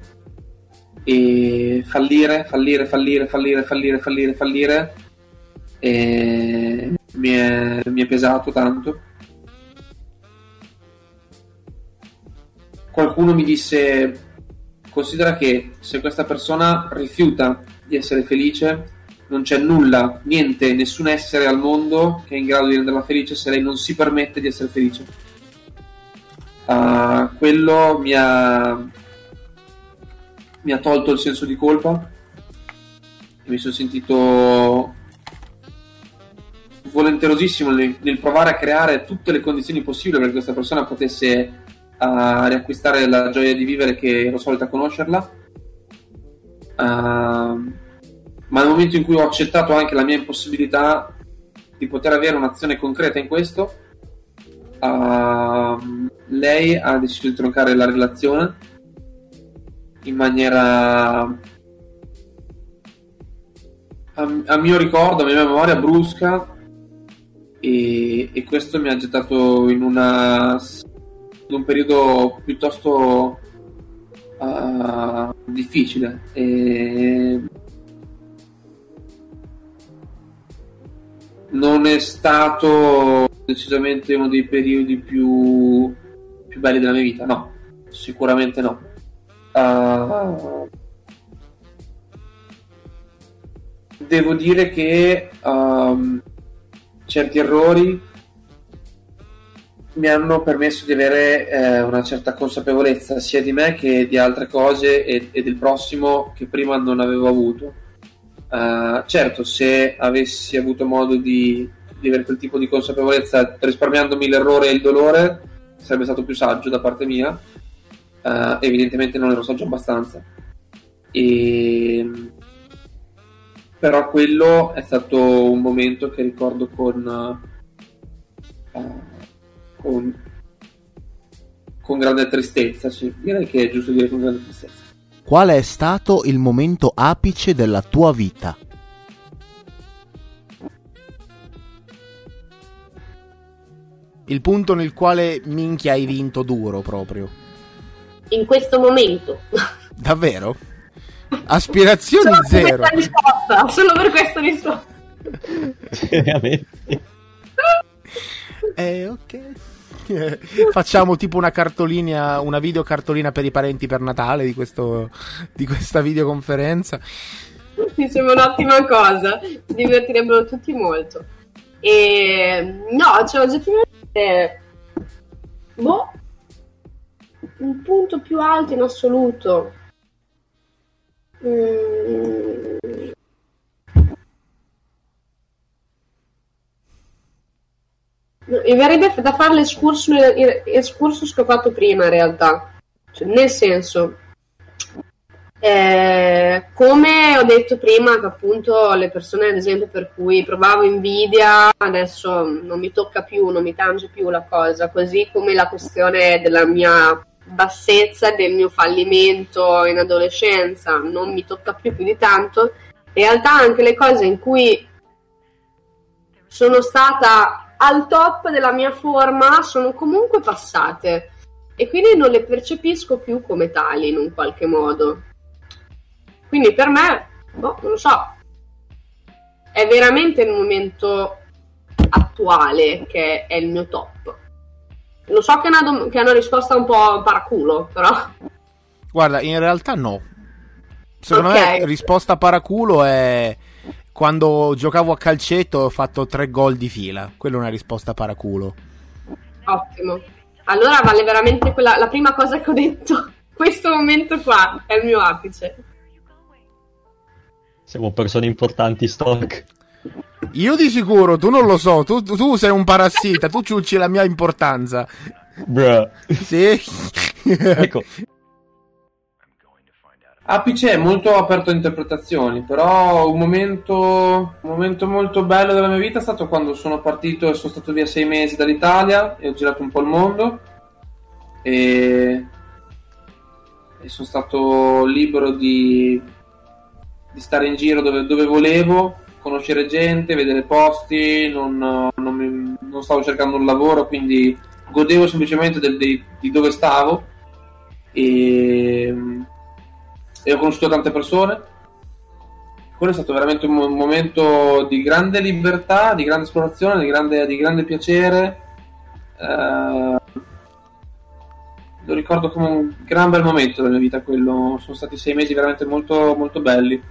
e fallire, fallire, fallire, fallire, fallire, fallire, fallire. E mi è, mi è pesato tanto. Qualcuno mi disse: Considera che se questa persona rifiuta di essere felice, non c'è nulla, niente, nessun essere al mondo che è in grado di renderla felice se lei non si permette di essere felice. Ah, quello mi ha, mi ha tolto il senso di colpa mi sono sentito volenterosissimo nel, nel provare a creare tutte le condizioni possibili perché questa persona potesse ah, riacquistare la gioia di vivere che ero solita conoscerla. Ah, ma nel momento in cui ho accettato anche la mia impossibilità di poter avere un'azione concreta in questo, uh, lei ha deciso di troncare la relazione in maniera a, a mio ricordo, a mia memoria brusca e, e questo mi ha gettato in, una, in un periodo piuttosto uh, difficile e non è stato decisamente uno dei periodi più, più belli della mia vita, no, sicuramente no. Uh, devo dire che um, certi errori mi hanno permesso di avere eh, una certa consapevolezza sia di me che di altre cose e, e del prossimo che prima non avevo avuto. Uh, certo, se avessi avuto modo di, di, avere quel tipo di consapevolezza risparmiandomi l'errore e il dolore, sarebbe stato più saggio da parte mia. Uh, evidentemente non ero saggio abbastanza. E... Però quello è stato un momento che ricordo con... Uh, con, con grande tristezza, sì. direi che è giusto dire con grande tristezza. Qual è stato il momento apice della tua vita? Il punto nel quale minchia hai vinto duro proprio. In questo momento. Davvero? Aspirazioni solo zero. Per risposta, solo per questa risposta. Veramente. [laughs] eh, ok. Facciamo tipo una cartolina, una videocartolina per i parenti per Natale di, questo, di questa videoconferenza. Mi sembra un'ottima cosa, si divertirebbero tutti molto. E no, cioè oggettivamente, boh, un punto più alto in assoluto. Mm. Mi verrebbe da fare l'escursus, l'escursus che ho fatto prima in realtà. Cioè, nel senso, eh, come ho detto prima, appunto le persone, ad esempio, per cui provavo invidia, adesso non mi tocca più, non mi tange più la cosa, così come la questione della mia bassezza, del mio fallimento in adolescenza, non mi tocca più più di tanto. In realtà anche le cose in cui sono stata al top della mia forma sono comunque passate e quindi non le percepisco più come tali in un qualche modo. Quindi per me, boh, non lo so, è veramente il momento attuale che è il mio top. Lo so che è una, dom- che è una risposta un po' paraculo, però. Guarda, in realtà no. Secondo Ok. me risposta paraculo è quando giocavo a calcetto ho fatto tre gol di fila. Quella è una risposta paraculo. Ottimo. Allora vale veramente quella, la prima cosa che ho detto. [laughs] Questo momento qua è il mio apice. Siamo persone importanti, Stock. Io di sicuro, tu non lo so, tu, tu sei un parassita, tu ciucci la mia importanza. Bruh. Sì. Ecco, Apice è molto aperto a interpretazioni, però un momento, un momento molto bello della mia vita è stato quando sono partito e sono stato via sei mesi dall'Italia e ho girato un po' il mondo e, e sono stato libero di, di stare in giro dove, dove volevo, conoscere gente, vedere posti, non, non mi- non stavo cercando un lavoro, quindi godevo semplicemente del- dei- di dove stavo e e ho conosciuto tante persone. Quello è stato veramente un un momento di grande libertà, di grande esplorazione, di grande, di grande piacere. Eh, lo ricordo come un gran bel momento della mia vita. Quello. Sono stati sei mesi veramente molto, molto belli.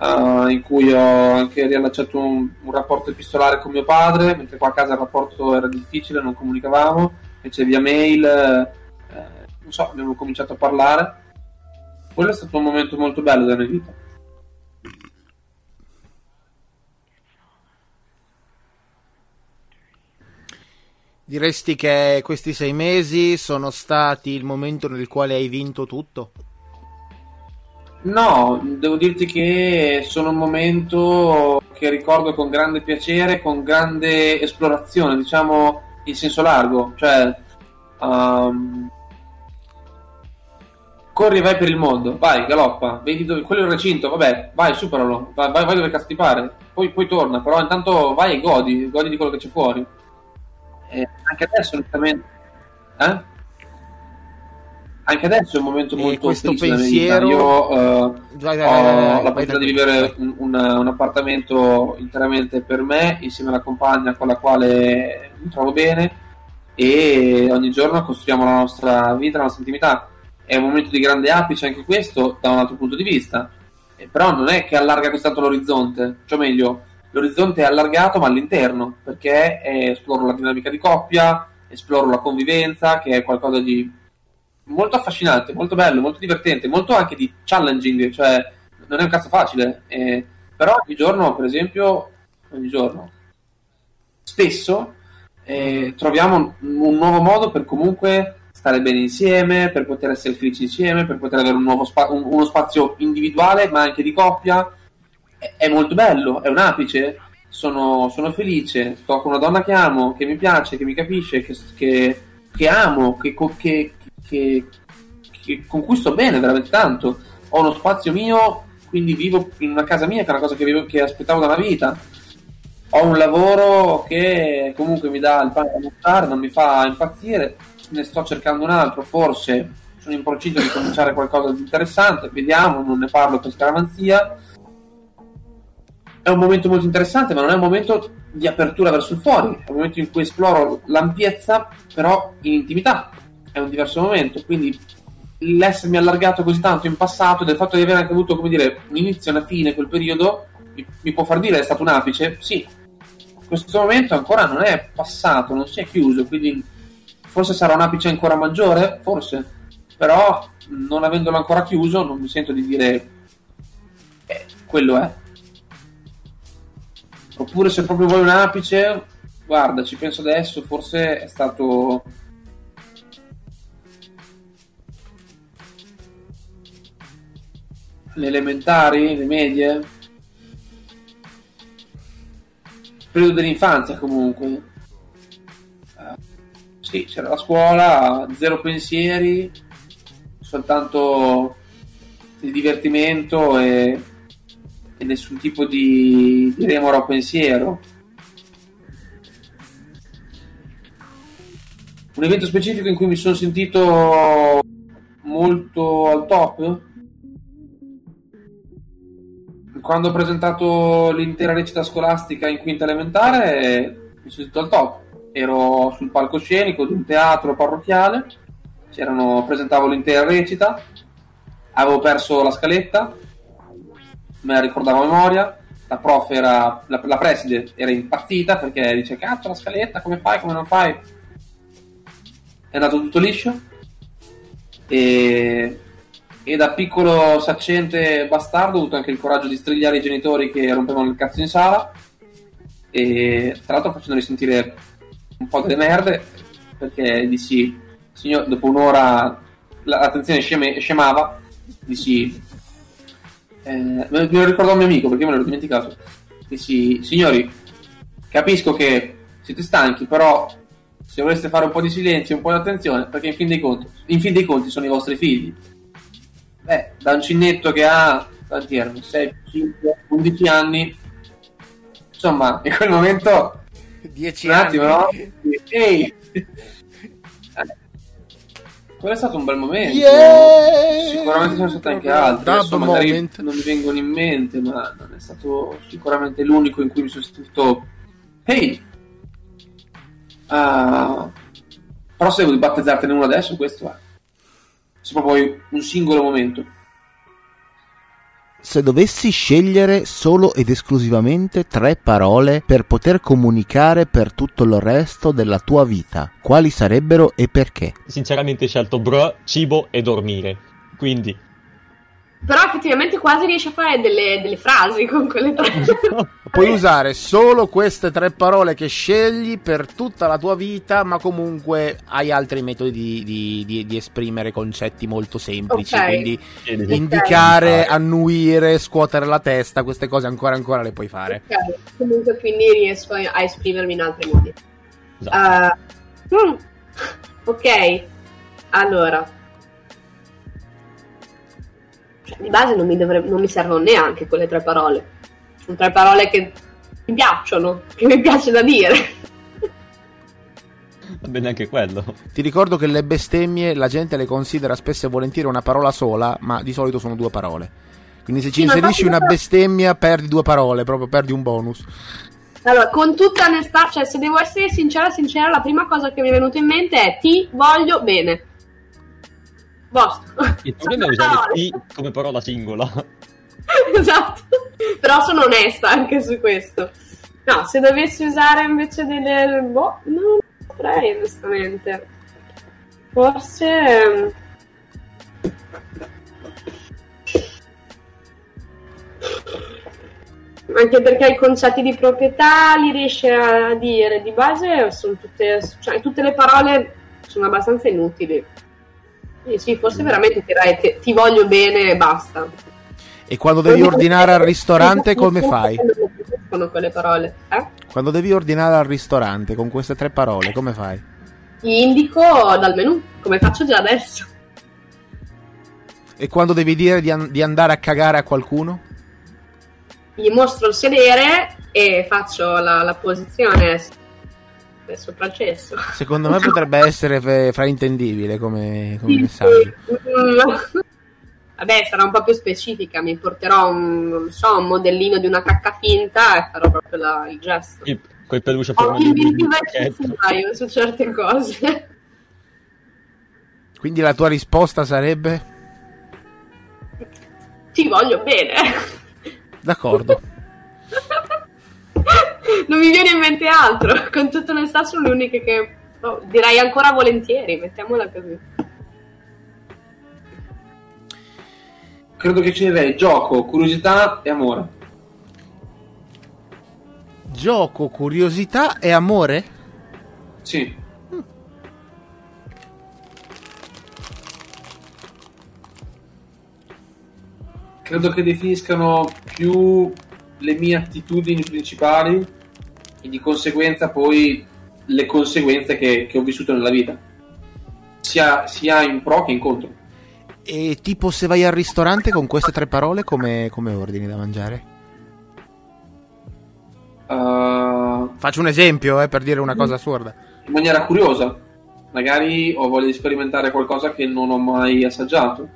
Eh, in cui ho anche riallacciato un, un rapporto epistolare con mio padre, mentre qua a casa il rapporto era difficile, non comunicavamo, invece via mail, eh, non so, abbiamo cominciato a parlare quello è stato un momento molto bello della mia vita. Diresti che questi sei mesi sono stati il momento nel quale hai vinto tutto? No, devo dirti che sono un momento che ricordo con grande piacere, con grande esplorazione, diciamo in senso largo, cioè um, corri e vai per il mondo, vai, galoppa, vedi dove, quello è il recinto, vabbè, vai, superalo, vai, vai, dove cazzo pare, poi, poi torna, però intanto vai e godi, godi di quello che c'è fuori. E anche adesso, onestamente, eh? Anche adesso è un momento molto questo mia pensiero-. Io eh, Vai, vai, ho vai, vai, la possibilità di vivere un, un- appartamento interamente per me, insieme alla compagna con la quale mi trovo bene e ogni giorno costruiamo la nostra vita, la nostra intimità. È un momento di grande apice anche questo da un altro punto di vista. Eh, però non è che allarga così tanto l'orizzonte, cioè meglio, l'orizzonte è allargato ma all'interno, perché esploro la dinamica di coppia, esploro la convivenza, che è qualcosa di molto affascinante, molto bello, molto divertente, molto anche di challenging, cioè non è un cazzo facile, eh, però ogni giorno, per esempio, ogni giorno, spesso eh, troviamo un nuovo modo per comunque stare bene insieme, per poter essere felici insieme, per poter avere un spa- un, uno spazio individuale, ma anche di coppia. È, è molto bello, è un apice. Sono, sono, felice, sto con una donna che amo, che mi piace, che mi capisce, che, che, che amo, che, che, con cui sto bene veramente tanto. Ho uno spazio mio, quindi vivo in una casa mia, che è una cosa che, vivo, che aspettavo da una vita ho un lavoro che comunque mi dà il pane da buttare, non mi fa impazzire, ne sto cercando un altro, forse sono in procinto di cominciare qualcosa di interessante, vediamo, non ne parlo per scaramanzia. È un momento molto interessante, ma non è un momento di apertura verso il fuori, è un momento in cui esploro l'ampiezza, però in intimità. È un diverso momento, quindi l'essermi allargato così tanto in passato, del fatto di aver anche avuto, come dire, un inizio e una fine quel periodo, mi, mi può far dire è stato un apice? Sì, questo momento ancora non è passato, non si è chiuso, quindi forse sarà un apice ancora maggiore, forse, però non avendolo ancora chiuso non mi sento di dire eh, quello è. Oppure se proprio vuoi un apice, guarda, ci penso adesso, forse è stato le elementari, le medie, periodo dell'infanzia comunque. Uh, sì, c'era la scuola, zero pensieri, soltanto il divertimento e, e nessun tipo di, di remora o pensiero. Un evento specifico in cui mi sono sentito molto al top quando ho presentato l'intera recita scolastica in quinta elementare mi sono sentito al top. Ero sul palcoscenico di un teatro parrocchiale, presentavo l'intera recita, avevo perso la scaletta, me la ricordavo a memoria, la prof era, la, la preside era impazzita perché dice cazzo la scaletta, come fai, come non fai? È andato tutto liscio e e da piccolo saccente bastardo ho avuto anche il coraggio di strigliare i genitori che rompevano il cazzo in sala. E tra l'altro facendoli sentire un po' delle merde perché dissi signor, dopo un'ora l'attenzione sceme, scemava dissi eh, me lo ricordo a un mio amico perché me l'ero dimenticato. Dissi signori capisco che siete stanchi però se voleste fare un po' di silenzio un po' di attenzione perché in fin dei conti, in fin dei conti sono i vostri figli Beh, da un cinnetto che ha, quanti erano? 6, 5, 11 anni. Insomma, in quel momento... 10 un attimo, no? Ehi! Quello è stato un bel momento. Yeah! Sicuramente sono stati anche altri. Adesso magari moment. non mi vengono in mente, ma non è stato sicuramente l'unico in cui mi sono sentito. Ehi! Uh, però se devo battezzartene uno adesso, questo è se proprio un singolo momento. Se dovessi scegliere solo ed esclusivamente tre parole per poter comunicare per tutto il resto della tua vita, quali sarebbero e perché? Sinceramente ho scelto bro, cibo e dormire. Quindi però effettivamente quasi riesci a fare delle, delle frasi con quelle tre. [laughs] Puoi usare solo queste tre parole che scegli per tutta la tua vita, ma comunque hai altri metodi di, di, di, di esprimere concetti molto semplici. Okay. Quindi okay. indicare, annuire, scuotere la testa, queste cose ancora ancora le puoi fare. Ok, comunque quindi riesco a esprimermi in altri modi. Esatto. Uh. Ok, allora cioè, di base non mi, dovrebbe, non mi servono neanche quelle tre parole. Sono tre parole che mi piacciono, che mi piace da dire. Va bene anche quello. Ti ricordo che le bestemmie la gente le considera spesso e volentieri una parola sola, ma di solito sono due parole. Quindi se ci sì, inserisci una bestemmia perdi due parole, proprio perdi un bonus. Allora, con tutta onestà, cioè se devo essere sincera, sincera, la prima cosa che mi è venuta in mente è ti voglio bene. Basta. Il problema è usare T come parola singola. [laughs] esatto, però sono onesta anche su questo. No, se dovessi usare invece delle... Boh, non saprei onestamente. Forse... ehm, Anche perché i concetti di proprietà li riesce a dire di base sono tutte, cioè, tutte le parole sono abbastanza inutili. Sì, forse veramente direi che ti voglio bene e basta. E quando devi ordinare al [laughs] ristorante come fai? Con quelle parole, eh? Quando devi ordinare al ristorante con queste tre parole come fai? Gli indico dal menù, come faccio già adesso. E quando devi dire di, an- di andare a cagare a qualcuno? Gli mostro il sedere e faccio la, la posizione del sopraccesso. Secondo me potrebbe [laughs] essere fraintendibile come, come messaggio. Vabbè, sarà un po' più specifica, mi porterò un, non so, un modellino di una cacca finta e farò proprio la- il gesto. Il, quel peluche a Ho forma di pacchetto. io su certe cose. Quindi la tua risposta sarebbe? Ti voglio bene. D'accordo. [laughs] non mi viene in mente altro. [laughs] Con tutta onestà sono le uniche che oh, direi ancora volentieri, mettiamola così. Credo che sceglierei gioco, curiosità e amore. Gioco, curiosità e amore? Sì. Credo che definiscano più le mie attitudini principali e di conseguenza poi le conseguenze che, che ho vissuto nella vita, sia, sia in pro che in contro. E tipo se vai al ristorante con queste tre parole come, come ordini da mangiare? Uh, Faccio un esempio eh, per dire una cosa assurda. in maniera curiosa. Magari ho voglia di sperimentare qualcosa che non ho mai assaggiato.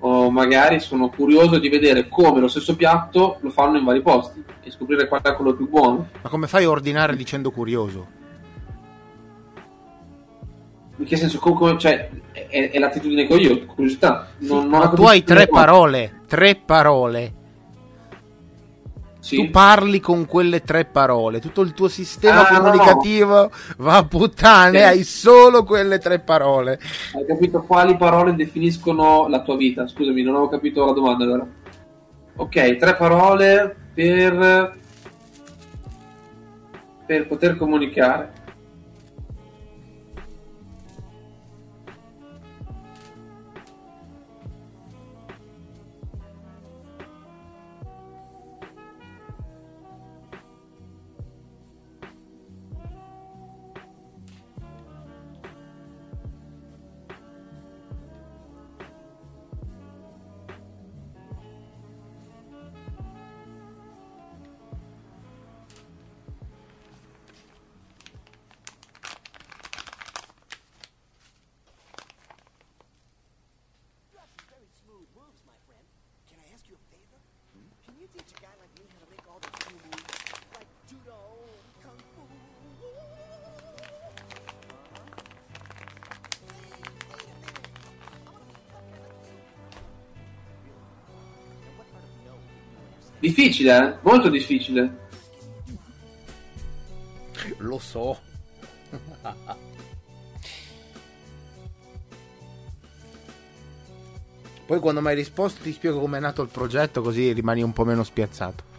O magari sono curioso di vedere come lo stesso piatto lo fanno in vari posti e scoprire qual è quello più buono. Ma come fai a ordinare dicendo curioso? In che senso? Co- come- cioè, è, è l'attitudine che ho io, curiosità. Non, non Ma tu hai tre parole, tre parole. Sì. Tu parli con quelle tre parole, tutto il tuo sistema Ah, no. comunicativo va a puttane, Sì. hai solo quelle tre parole. Hai capito quali parole definiscono la tua vita? Scusami, non avevo capito la domanda allora. Ok, tre parole per per poter comunicare. Difficile, eh? Molto difficile. Lo so. Poi quando mi hai risposto ti spiego com'è nato il progetto così rimani un po' meno spiazzato.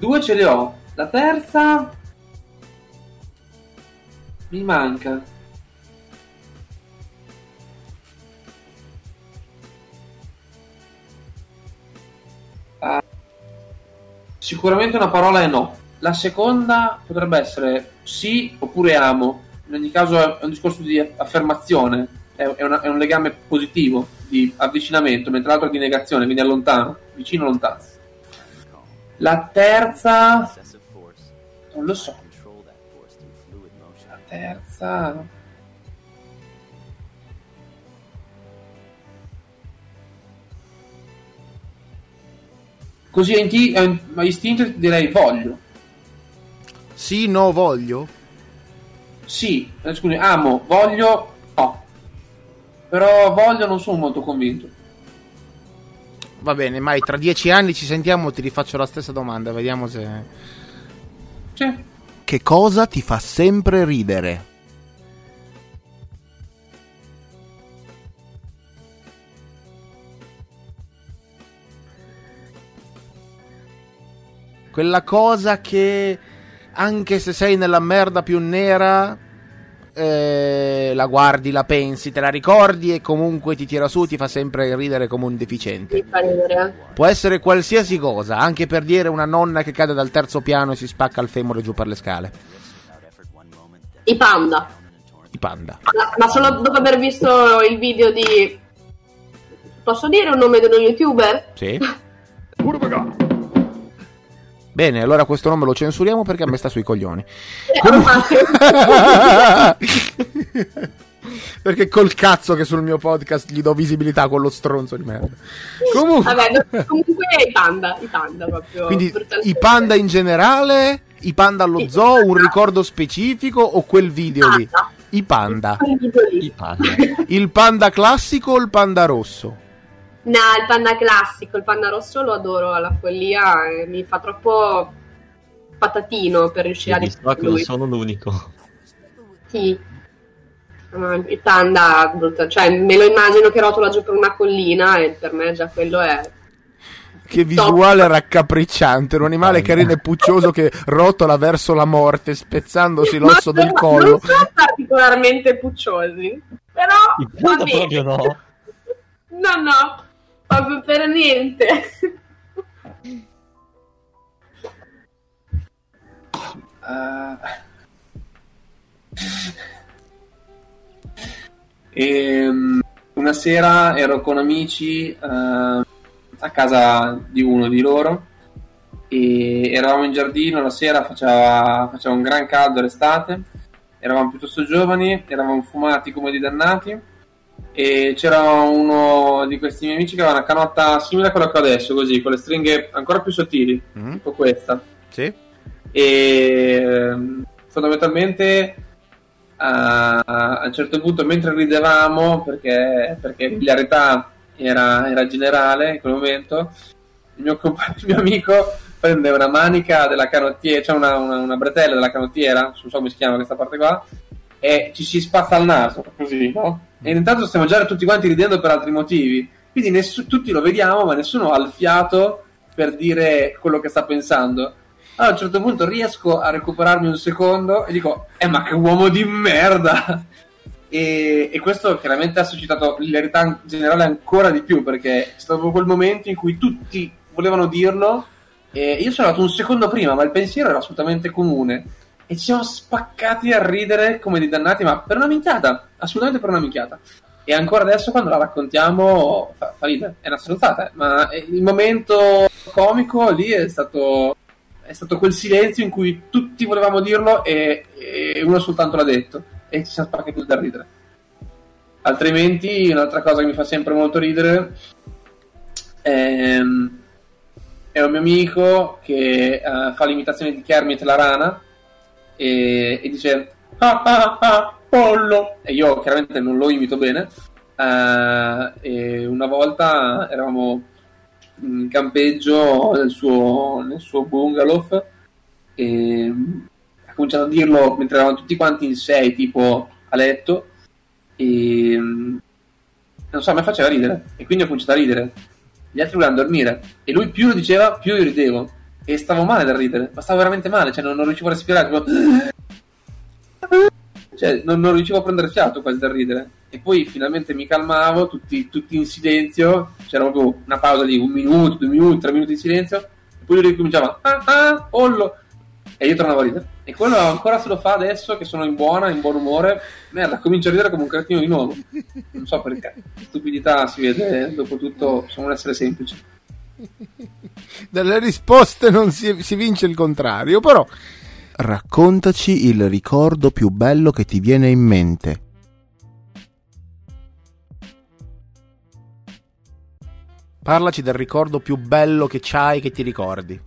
Due ce le ho. La terza mi manca. Ah, sicuramente una parola è no. La seconda potrebbe essere sì oppure amo. in ogni caso è un discorso di affermazione, è, una- è un legame positivo di avvicinamento, mentre l'altro è di negazione, quindi è lontano, vicino lontano. La terza, non lo so, la terza... Così a inti- a istinto ti direi voglio. Sì, no, voglio. Sì, eh, scusi, amo, voglio, no. Però voglio non sono molto convinto. Va bene, mai tra dieci anni ci sentiamo, ti rifaccio la stessa domanda, vediamo se... Sì. Che cosa ti fa sempre ridere? Quella cosa che anche se sei nella merda più nera, eh, la guardi, la pensi, te la ricordi e comunque ti tira su, ti fa sempre ridere come un deficiente. Può essere qualsiasi cosa, anche per dire una nonna che cade dal terzo piano e si spacca il femore giù per le scale. I panda. I panda. Ma, ma solo dopo aver visto il video di... Posso dire un nome di uno youtuber? Sì. [laughs] Bene, allora questo nome lo censuriamo perché a me sta sui coglioni. [laughs] Eh, infatti. [laughs] perché col cazzo che sul mio podcast gli do visibilità a quello stronzo di merda. Comunque, Vabbè, no, comunque i panda, i panda proprio. quindi i panda in generale, i panda allo zoo, un ricordo specifico o quel video lì? Panda. I panda. Quel video lì. I panda. Il panda classico o il panda rosso? No, il panda classico, il panda rosso lo adoro alla follia, mi fa troppo patatino per riuscire a Mi sa che non sono l'unico. Sì. Il panda, brutto, cioè me lo immagino che rotola giù per una collina e per me già quello è... Che visuale raccapricciante, un animale carino e puccioso che rotola verso la morte, spezzandosi l'osso Ma del collo. Non sono particolarmente pucciosi, però... I va bene. proprio no. No, no, proprio per niente. Eh, Ehm, una sera ero con amici eh, a casa di uno di loro e eravamo in giardino la sera, faceva, faceva un gran caldo l'estate, eravamo piuttosto giovani, eravamo fumati come dei dannati e c'era uno di questi miei amici che aveva una canotta simile a quella che ho adesso, così, con le stringhe ancora più sottili, Mm, tipo questa Sì? e ehm, fondamentalmente a, a un certo punto mentre ridevamo perché, perché l'ilarità era, era generale in quel momento il mio, compa- il mio amico prende una manica della canottiera cioè una, una, una bretella della canottiera non so come si chiama questa parte qua e ci si spazza al naso così no? e intanto stiamo già tutti quanti ridendo per altri motivi quindi nessu- tutti lo vediamo ma nessuno ha il fiato per dire quello che sta pensando allora, a un certo punto riesco a recuperarmi un secondo e dico, eh ma che uomo di merda! [laughs] E, e questo chiaramente ha suscitato l'ilarità generale ancora di più perché è stato quel momento in cui tutti volevano dirlo e io sono andato un secondo prima ma il pensiero era assolutamente comune e ci siamo spaccati a ridere come dei dannati ma per una minchiata, assolutamente per una minchiata. E ancora adesso quando la raccontiamo fa, fa ridere, è una stronzata eh, ma il momento comico lì è stato è stato quel silenzio in cui tutti volevamo dirlo e, e uno soltanto l'ha detto. E ci siamo spaccati da ridere. Altrimenti, un'altra cosa che mi fa sempre molto ridere è, è un mio amico che eh, fa l'imitazione di Kermit la rana e, e dice ah ah ah pollo. E io chiaramente non lo imito bene. E una volta eravamo in campeggio nel suo, nel suo bungalow e ha cominciato a dirlo mentre eravamo tutti quanti in sei tipo a letto. E non so, me faceva ridere. E quindi ho cominciato a ridere. Gli altri volevano dormire. E lui più lo diceva più io ridevo e stavo male da ridere ma stavo veramente male cioè non, non riuscivo a respirare tipo... [gasps] cioè non, non riuscivo a prendere fiato quasi da ridere e poi finalmente mi calmavo tutti, tutti in silenzio c'era proprio una pausa di un minuto, due minuti, tre minuti di silenzio e poi lui ricominciava ah ah pollo e io tornavo a ridere E quello ancora se lo fa adesso che sono in buona, in buon umore, merda, comincio a ridere come un cretino di nuovo. Non so perché. Stupidità si vede, dopo tutto, sono un essere semplice. [laughs] Dalle risposte non si, si vince il contrario, però raccontaci il ricordo più bello che ti viene in mente. Parlaci del ricordo più bello che c'hai che ti ricordi.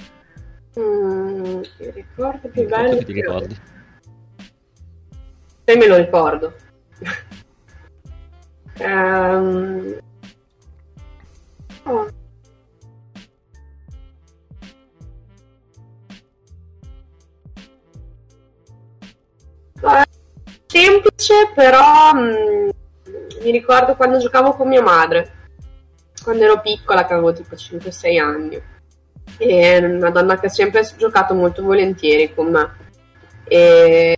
Mm, il ricordo più Il bello che ti ricordi. Se me lo ricordo. [laughs] Ehm, oh. Semplice, però mm, mi ricordo quando giocavo con mia madre, quando ero piccola, che avevo tipo 5-6 anni. E una donna che ha sempre giocato molto volentieri con me. E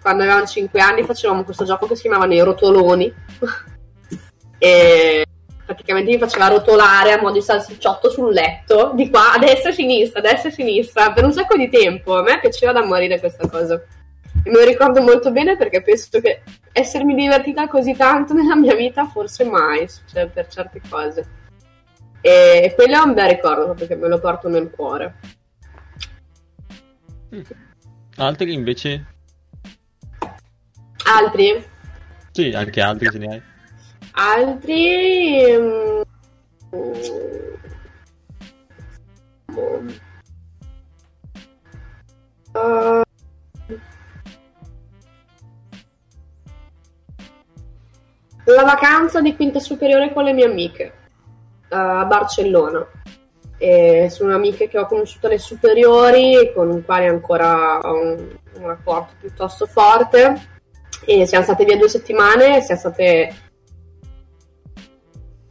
quando avevamo 5 anni facevamo questo gioco che si chiamavano i rotoloni. [laughs] e praticamente mi faceva rotolare a mo' di salsicciotto sul letto, di qua a destra e a sinistra, a destra e a sinistra, per un sacco di tempo. A me piaceva da morire questa cosa. E me lo ricordo molto bene perché penso che essermi divertita così tanto [laughs] nella mia vita forse mai, cioè per certe cose. E quello è un bel ricordo perché me lo porto nel cuore. Altri invece? Altri? Sì, anche altri se ne hai. Altri... mm, eh, la vacanza di quinta superiore con le mie amiche a Barcellona. E sono amiche che ho conosciuto alle superiori, con le quali ancora ho un, un rapporto piuttosto forte. E siamo state via due settimane siamo state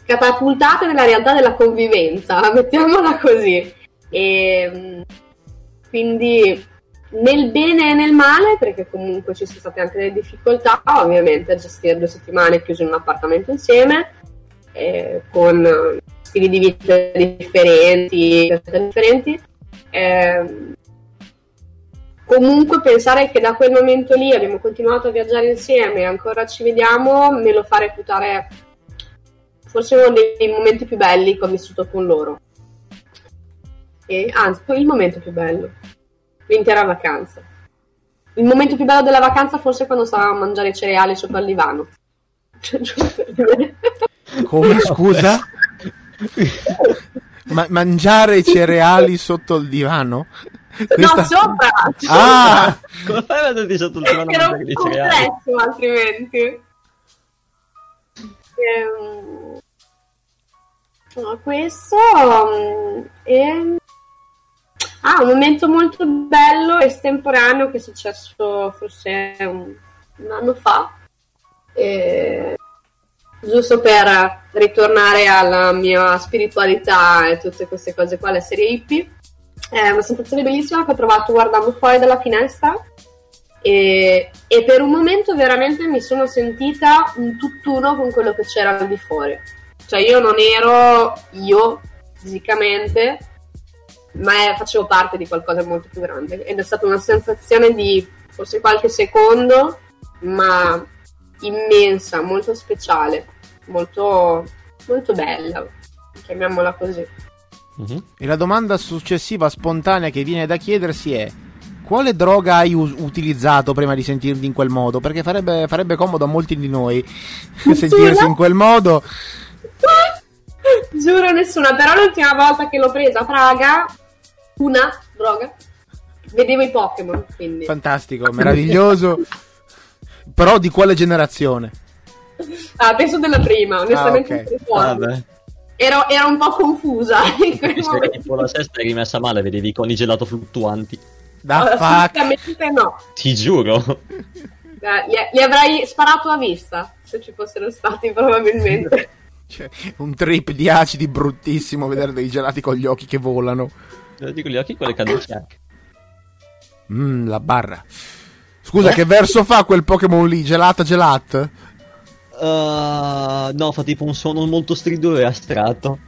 catapultate nella realtà della convivenza, [laughs] mettiamola così. E quindi nel bene e nel male, perché comunque ci sono state anche delle difficoltà, ovviamente, a gestire due settimane chiuse in un appartamento insieme, eh, con eh, stili di vita differenti, differenti. Ehm, comunque pensare che da quel momento lì abbiamo continuato a viaggiare insieme e ancora ci vediamo, me lo fa reputare forse uno dei momenti più belli che ho vissuto con loro. E anzi, il momento più bello, l'intera vacanza. Il momento più bello della vacanza forse è quando stavamo a mangiare cereali sopra il divano. Come [laughs] scusa? Ma- mangiare cereali sotto il divano? Questa- No, sopra! Ah! Come fai a metterti sotto il divano Era un complesso altrimenti. Ehm, no, questo mm, e... Ah, un momento molto bello estemporaneo che è successo forse un, un anno fa. E- Giusto per ritornare alla mia spiritualità e tutte queste cose qua, la serie hippie. È una sensazione bellissima che ho provato guardando fuori dalla finestra e, e per un momento veramente mi sono sentita un tutt'uno con quello che c'era di fuori. Cioè io non ero io fisicamente, ma facevo parte di qualcosa di molto più grande ed è stata una sensazione di forse qualche secondo, ma immensa, molto speciale, molto, molto bella, chiamiamola così. Mhm. E la domanda successiva spontanea che viene da chiedersi è quale droga hai us- utilizzato prima di sentirti in quel modo? Perché farebbe, farebbe comodo a molti di noi [laughs] sentirsi in quel modo. [laughs] Giuro nessuna, però l'ultima volta che l'ho presa a Praga, una droga, vedevo i Pokémon, quindi... Fantastico, meraviglioso. [laughs] Però di quale generazione? Ah, penso della prima, onestamente Ah, non ok. mi ricordo. Vabbè. ero, ero un po' confusa [laughs] in quel momento. tipo la sesta è rimessa male, vedevi iconi gelato fluttuanti. Da. Assolutamente no. Ti giuro. Li, li avrei sparato a vista, se ci fossero stati probabilmente. Cioè, un trip di acidi bruttissimo vedere dei gelati con gli occhi che volano. Lo dico gli occhi quelle caduci anche. Mmm, la barra. Scusa, che verso fa quel Pokémon lì? Gelata gelat? Uh, no, fa tipo un suono molto stridore e astratto.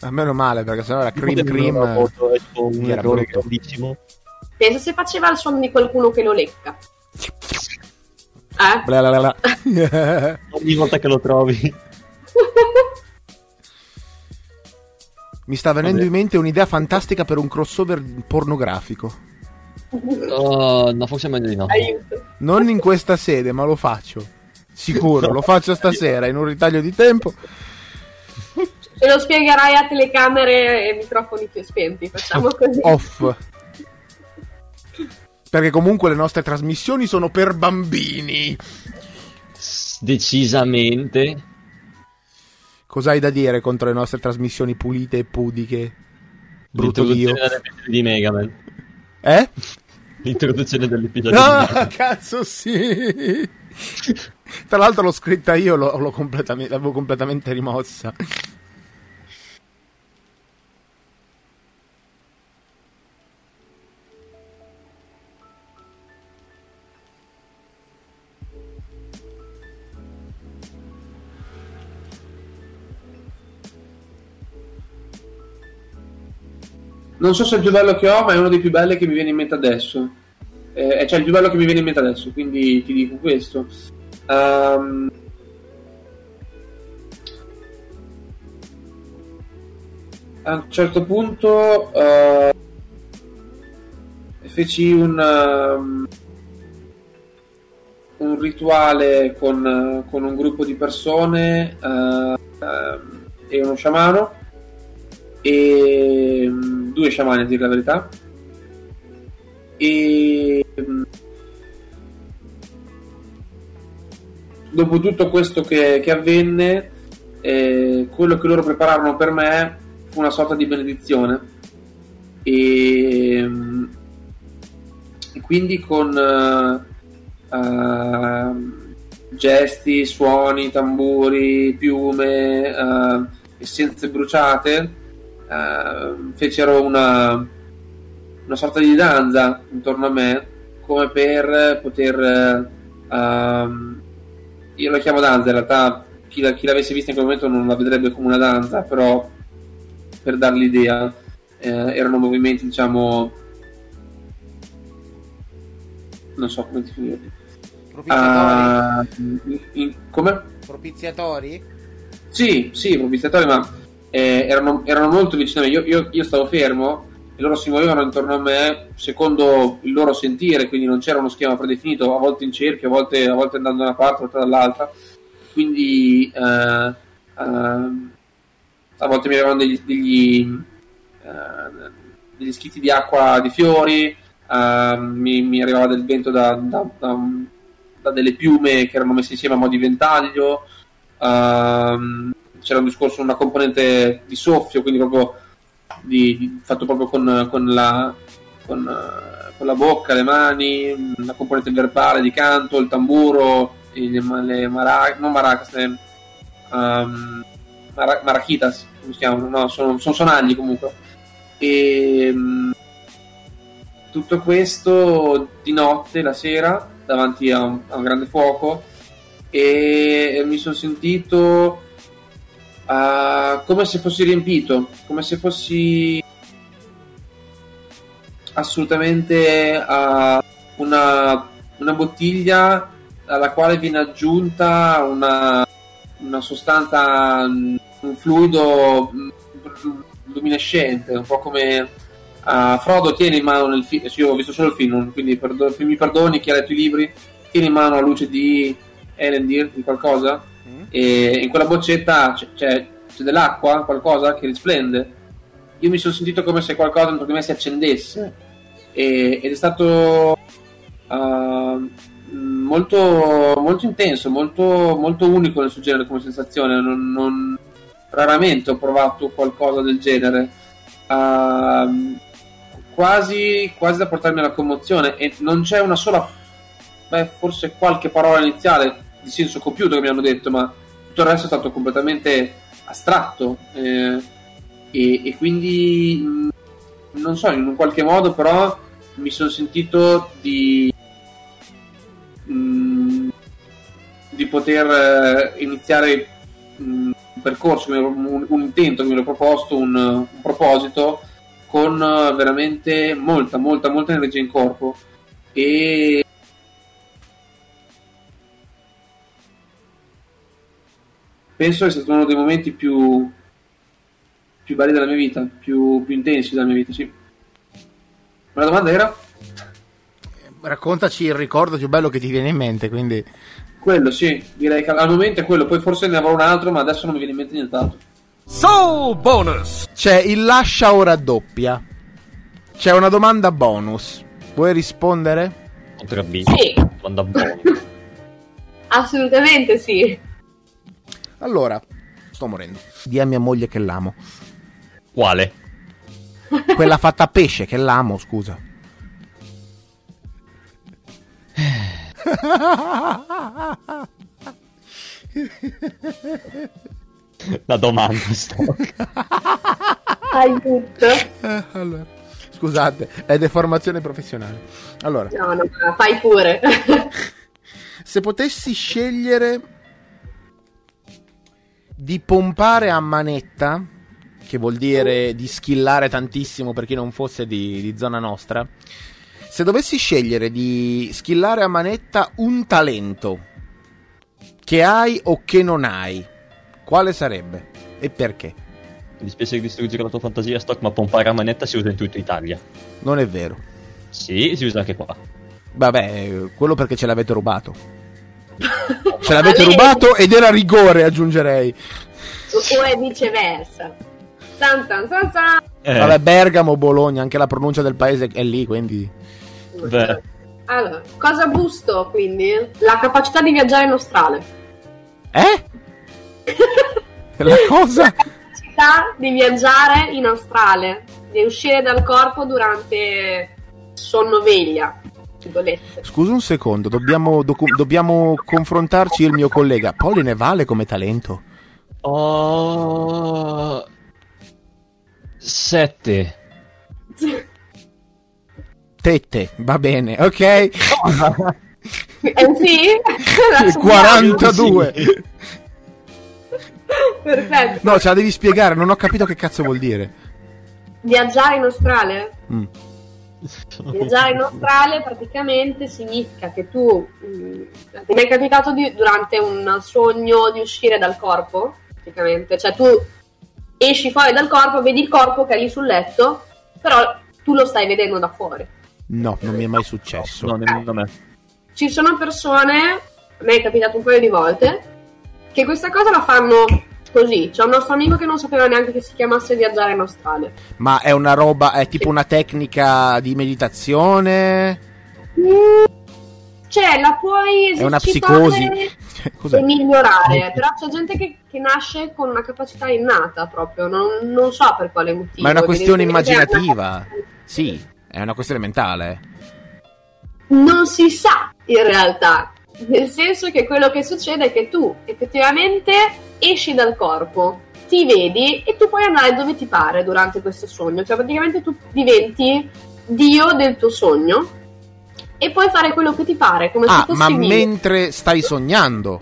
A meno male, perché sennò era cream cream. foto, è tipo un Era errore brutto. grandissimo. Pensa se faceva il suono di qualcuno che lo lecca. Eh? Bla bla bla. [laughs] Ogni volta che lo trovi. [laughs] Mi sta venendo Vabbè. in mente un'idea fantastica per un crossover pornografico. Oh, no, forse è meglio di no. Aiuto. Non in questa sede, ma lo faccio. Sicuro, lo faccio stasera in un ritaglio di tempo. Ce lo spiegherai a telecamere e microfoni più spenti, facciamo così. Off. Perché comunque le nostre trasmissioni sono per bambini. S- Decisamente. Cos'hai da dire contro le nostre trasmissioni pulite e pudiche? Brutto Dio. Di Mega Man. Eh? L'introduzione dell'episodio Ah, [laughs] cazzo sì. Tra l'altro l'ho scritta io, l'ho, l'ho completamente, l'avevo completamente rimossa. Non so se è il più bello che ho, ma è uno dei più belli che mi viene in mente adesso. Eh, cioè il più bello che mi viene in mente adesso, quindi ti dico questo. Ehm, a un certo punto eh, feci un, ehm, un rituale con, con un gruppo di persone eh, ehm, e uno sciamano e mm, due sciamani a dire la verità. E mm, dopo tutto questo che, che avvenne eh, quello che loro prepararono per me fu una sorta di benedizione. E, mm, e quindi con eh, eh, gesti, suoni, tamburi, piume, eh, essenze bruciate eh, fecero una, una sorta di danza intorno a me come per poter eh, io la chiamo danza in realtà chi, la- chi l'avesse vista in quel momento non la vedrebbe come una danza però per dar l'idea eh, erano movimenti diciamo non so come definirli Ah, in- in- come? Propiziatori? Sì, sì, propiziatori, ma eh, erano, erano molto vicino a me. Io, io- io stavo fermo e loro si muovevano intorno a me secondo il loro sentire, quindi non c'era uno schema predefinito, a volte in cerchio, a volte, a volte andando da una parte, a volte dall'altra. Quindi eh, ehm, a volte mi arrivavano degli, degli, eh, degli schizzi di acqua di fiori, ehm, mi, mi arrivava del vento da, da- da da delle piume che erano messe insieme a mo' di ventaglio. C'era un discorso, una componente di soffio, quindi proprio di- di- fatto proprio con, con la, con, eh, con la bocca, le mani, la componente verbale di canto, il tamburo, le, le maracas, non maracas, le ehm, mara- marachitas, come si chiamano? No, sono, sono sonagli comunque. E mm, tutto questo di notte, la sera, davanti a un, a un grande fuoco e mi sono sentito ah, come se fossi riempito, come se fossi assolutamente ah, una, una bottiglia alla quale viene aggiunta una, una sostanza, un fluido mm, luminescente, un po' come ah, Frodo tiene in mano nel film, io ho visto solo il film, quindi perdo- mi perdoni chi ha letto i libri, tiene in mano la luce di Elendil, di qualcosa, e in quella boccetta c'è, c'è- c'è dell'acqua, qualcosa che risplende. Io mi sono sentito come se qualcosa dentro di me si accendesse e- ed è stato ah, molto, molto intenso, molto, molto unico nel suo genere come sensazione. Non, non- raramente ho provato qualcosa del genere. Ah, quasi, quasi da portarmi alla commozione e non c'è una sola, beh, forse qualche parola iniziale di senso compiuto che mi hanno detto, ma tutto il resto è stato completamente astratto eh, e, e quindi mh, non so, in un qualche modo però mi sono sentito di mh, di poter eh, iniziare mh, un percorso, un, un intento che mi ero proposto, un, un proposito con eh, veramente molta, molta, molta energia in corpo. E penso che sia stato uno dei momenti più, più belli della mia vita, più, più intensi della mia vita, sì. Ma la domanda era? Raccontaci il ricordo più bello che ti viene in mente, quindi... Quello, sì, direi che al momento è quello, poi forse ne avrò un altro, ma adesso non mi viene in mente nient'altro. Soul bonus. C'è il lascia ora doppia. C'è una domanda bonus. Vuoi rispondere? Sì. Domanda buona. [laughs] Assolutamente sì. Allora, sto morendo. Di a mia moglie che l'amo. Quale? [laughs] Quella fatta a pesce che l'amo, scusa. La domanda. [laughs] Aiuto. Eh, allora. Scusate, è deformazione professionale. Allora, No, no, fai pure. [laughs] se potessi scegliere di pompare a manetta, che vuol dire di skillare tantissimo per chi non fosse di, di zona nostra, se dovessi scegliere di skillare a manetta un talento che hai o che non hai, quale sarebbe e perché? Mi dispiace di distruggere la tua fantasia, Stock, ma pompare a manetta si usa in tutta Italia. Non è vero. Sì, si usa anche qua. Vabbè, quello perché ce l'avete rubato. Ce l'avete rubato ed era rigore, aggiungerei. o è viceversa. San san san san. Eh, Vabbè, Bergamo, Bologna, anche la pronuncia del paese è lì, quindi... beh, Allora, cosa busto quindi? La capacità di viaggiare in Australia. Eh? [laughs] La cosa? La capacità di viaggiare in Australia, di uscire dal corpo durante sonnoveglia. Virgolette. Scusa un secondo, dobbiamo, docu- dobbiamo confrontarci io e il mio collega. Polline vale come talento? Oh... Sette. Tette, va bene, ok? Eh sì? Adesso 42. Perfetto. No, ce la devi spiegare, non ho capito che cazzo vuol dire. Viaggiare in Australia? Mm. Viaggiare [laughs] in Australia praticamente significa che tu mh, ti è mai capitato di- durante un sogno di uscire dal corpo? Praticamente, cioè tu esci fuori dal corpo, vedi il corpo che è lì sul letto, però tu lo stai vedendo da fuori. No, non mi è mai successo. No, nemmeno a me. Ci sono persone, a me è capitato un paio di volte, che questa cosa la fanno così. C'è un nostro amico che non sapeva neanche che si chiamasse viaggiare in Australia. Ma è una roba, è tipo una tecnica di meditazione? Cioè, la puoi È una esercitare psicosi? [laughs] Cos'è? e migliorare, però c'è gente che, che nasce con una capacità innata proprio, non, non so per quale motivo. Ma è una questione è una- immaginativa. [laughs] Sì, è una questione mentale. Non si sa in realtà, nel senso che quello che succede è che tu effettivamente esci dal corpo, ti vedi e tu puoi andare dove ti pare durante questo sogno, cioè praticamente tu diventi Dio del tuo sogno e puoi fare quello che ti pare, come Ah, se fossi ma Dio, mentre stai sognando.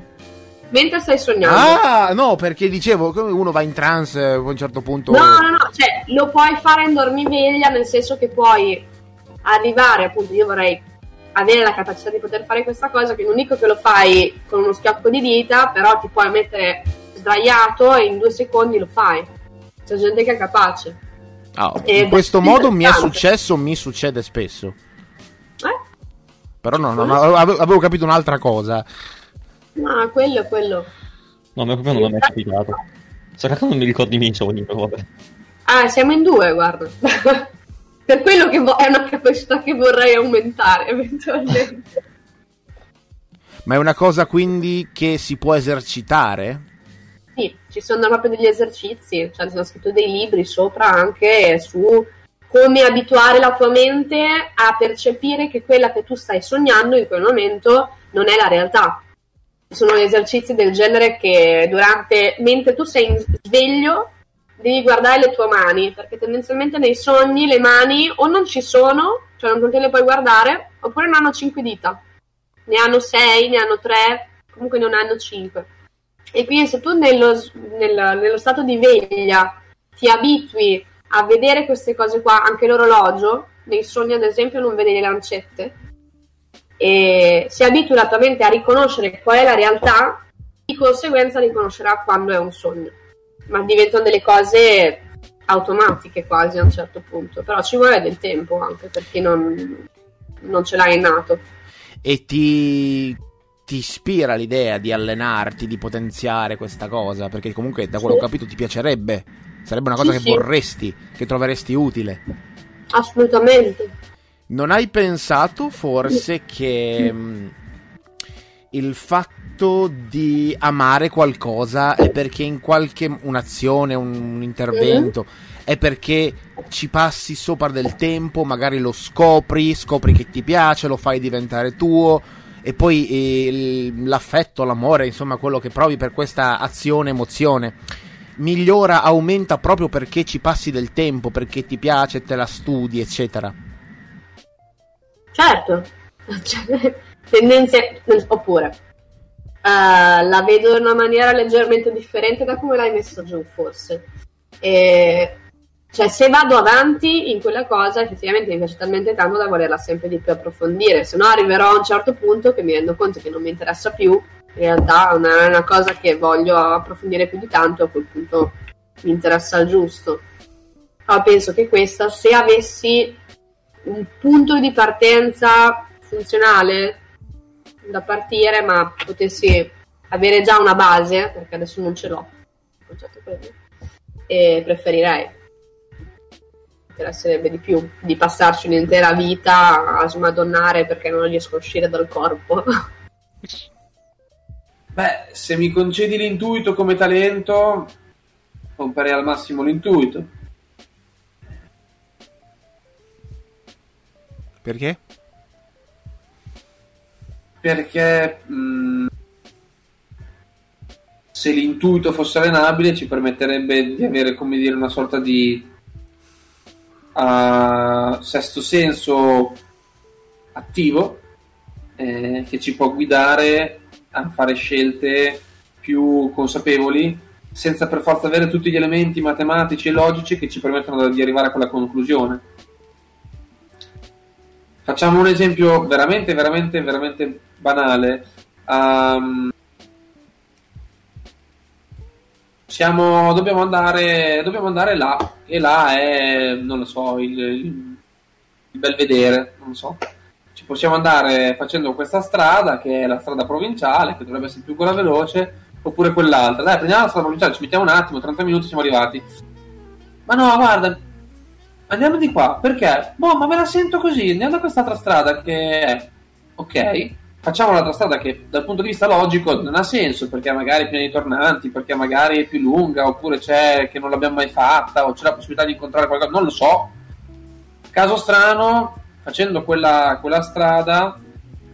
mentre stai sognando. Ah, no, perché dicevo, uno va in trance eh, a un certo punto. No, no, no, cioè lo puoi fare in dormiveglia nel senso che puoi arrivare, appunto, io vorrei avere la capacità di poter fare questa cosa, che non dico che lo fai con uno schiocco di dita, però ti puoi mettere sdraiato e in due secondi lo fai. C'è gente che è capace. Ah, in questo modo mi è successo, mi succede spesso. Eh? Però no, no, no, avevo avevo capito un'altra cosa. Ma quello è quello. No, a me proprio non mi è mai capitato. Sarà che non mi ricordo i miei sogni, però vabbè. Ah, siamo in due, guarda. Per quello che vo- è una capacità che vorrei aumentare [laughs] eventualmente. Ma è una cosa quindi che si può esercitare? Sì, ci sono proprio degli esercizi, cioè ci sono scritto dei libri sopra anche su come abituare la tua mente a percepire che quella che tu stai sognando in quel momento non è la realtà. Sono esercizi del genere che durante, mentre tu sei in sveglio, devi guardare le tue mani, perché tendenzialmente nei sogni le mani o non ci sono, cioè non te le puoi guardare, oppure non hanno cinque dita. Ne hanno sei, ne hanno tre, comunque non hanno cinque. E quindi se tu nello, nel- nello stato di veglia ti abitui a vedere queste cose qua, anche l'orologio, nei sogni ad esempio non vede le lancette, e si abitua la tua mente a riconoscere qual è la realtà, di conseguenza riconoscerà quando è un sogno. Ma diventano delle cose automatiche quasi a un certo punto, però ci vuole del tempo anche perché non, non ce l'hai nato. E ti, ti ispira l'idea di allenarti, di potenziare questa cosa? Perché comunque da quello che ho capito ti piacerebbe. Sarebbe una cosa Sì, che sì. vorresti, che troveresti utile. Assolutamente. Non hai pensato forse che mh, il fatto di amare qualcosa è perché in qualche un'azione, un, un intervento, è perché ci passi sopra del tempo, magari lo scopri, scopri che ti piace, lo fai diventare tuo e poi eh, l'affetto, l'amore, insomma quello che provi per questa azione, emozione migliora, aumenta proprio perché ci passi del tempo, perché ti piace, te la studi, eccetera. Certo, [laughs] Cioè, tendenze, oppure eh, la vedo in una maniera leggermente differente da come l'hai messo giù, forse. E, cioè, se vado avanti in quella cosa, effettivamente mi piace talmente tanto da volerla sempre di più approfondire, se no arriverò a un certo punto che mi rendo conto che non mi interessa più, in realtà è una cosa che voglio approfondire più di tanto, a quel punto mi interessa il giusto. Però penso che questa, se avessi un punto di partenza funzionale da partire, ma potessi avere già una base, perché adesso non ce l'ho, e preferirei. Mi interesserebbe di più di passarci un'intera vita a smadonnare perché non riesco a uscire dal corpo. [laughs] Beh, se mi concedi l'intuito come talento, romperei al massimo l'intuito. Perché? Perché mh, se l'intuito fosse allenabile ci permetterebbe di avere, come dire, una sorta di ah, sesto senso attivo eh, che ci può guidare a fare scelte più consapevoli senza per forza avere tutti gli elementi matematici e logici che ci permettono di arrivare a quella conclusione. Facciamo un esempio veramente, veramente, veramente banale. Ehm, siamo, dobbiamo, andare, dobbiamo andare là, e là è, non lo so, il, il, Belvedere, non so. Ci possiamo andare facendo questa strada, che è la strada provinciale, che dovrebbe essere più quella veloce, oppure quell'altra. Dai, prendiamo la strada provinciale, ci mettiamo un attimo, 30 minuti, siamo arrivati. Ma no, guarda, andiamo di qua, perché? Boh, ma me la sento così, andiamo da quest'altra strada che è... Ok, facciamo l'altra strada che dal punto di vista logico non ha senso, perché magari è piena di tornanti, perché magari è più lunga, oppure c'è che non l'abbiamo mai fatta, o c'è la possibilità di incontrare qualcosa, non lo so. Caso strano, facendo quella, quella strada,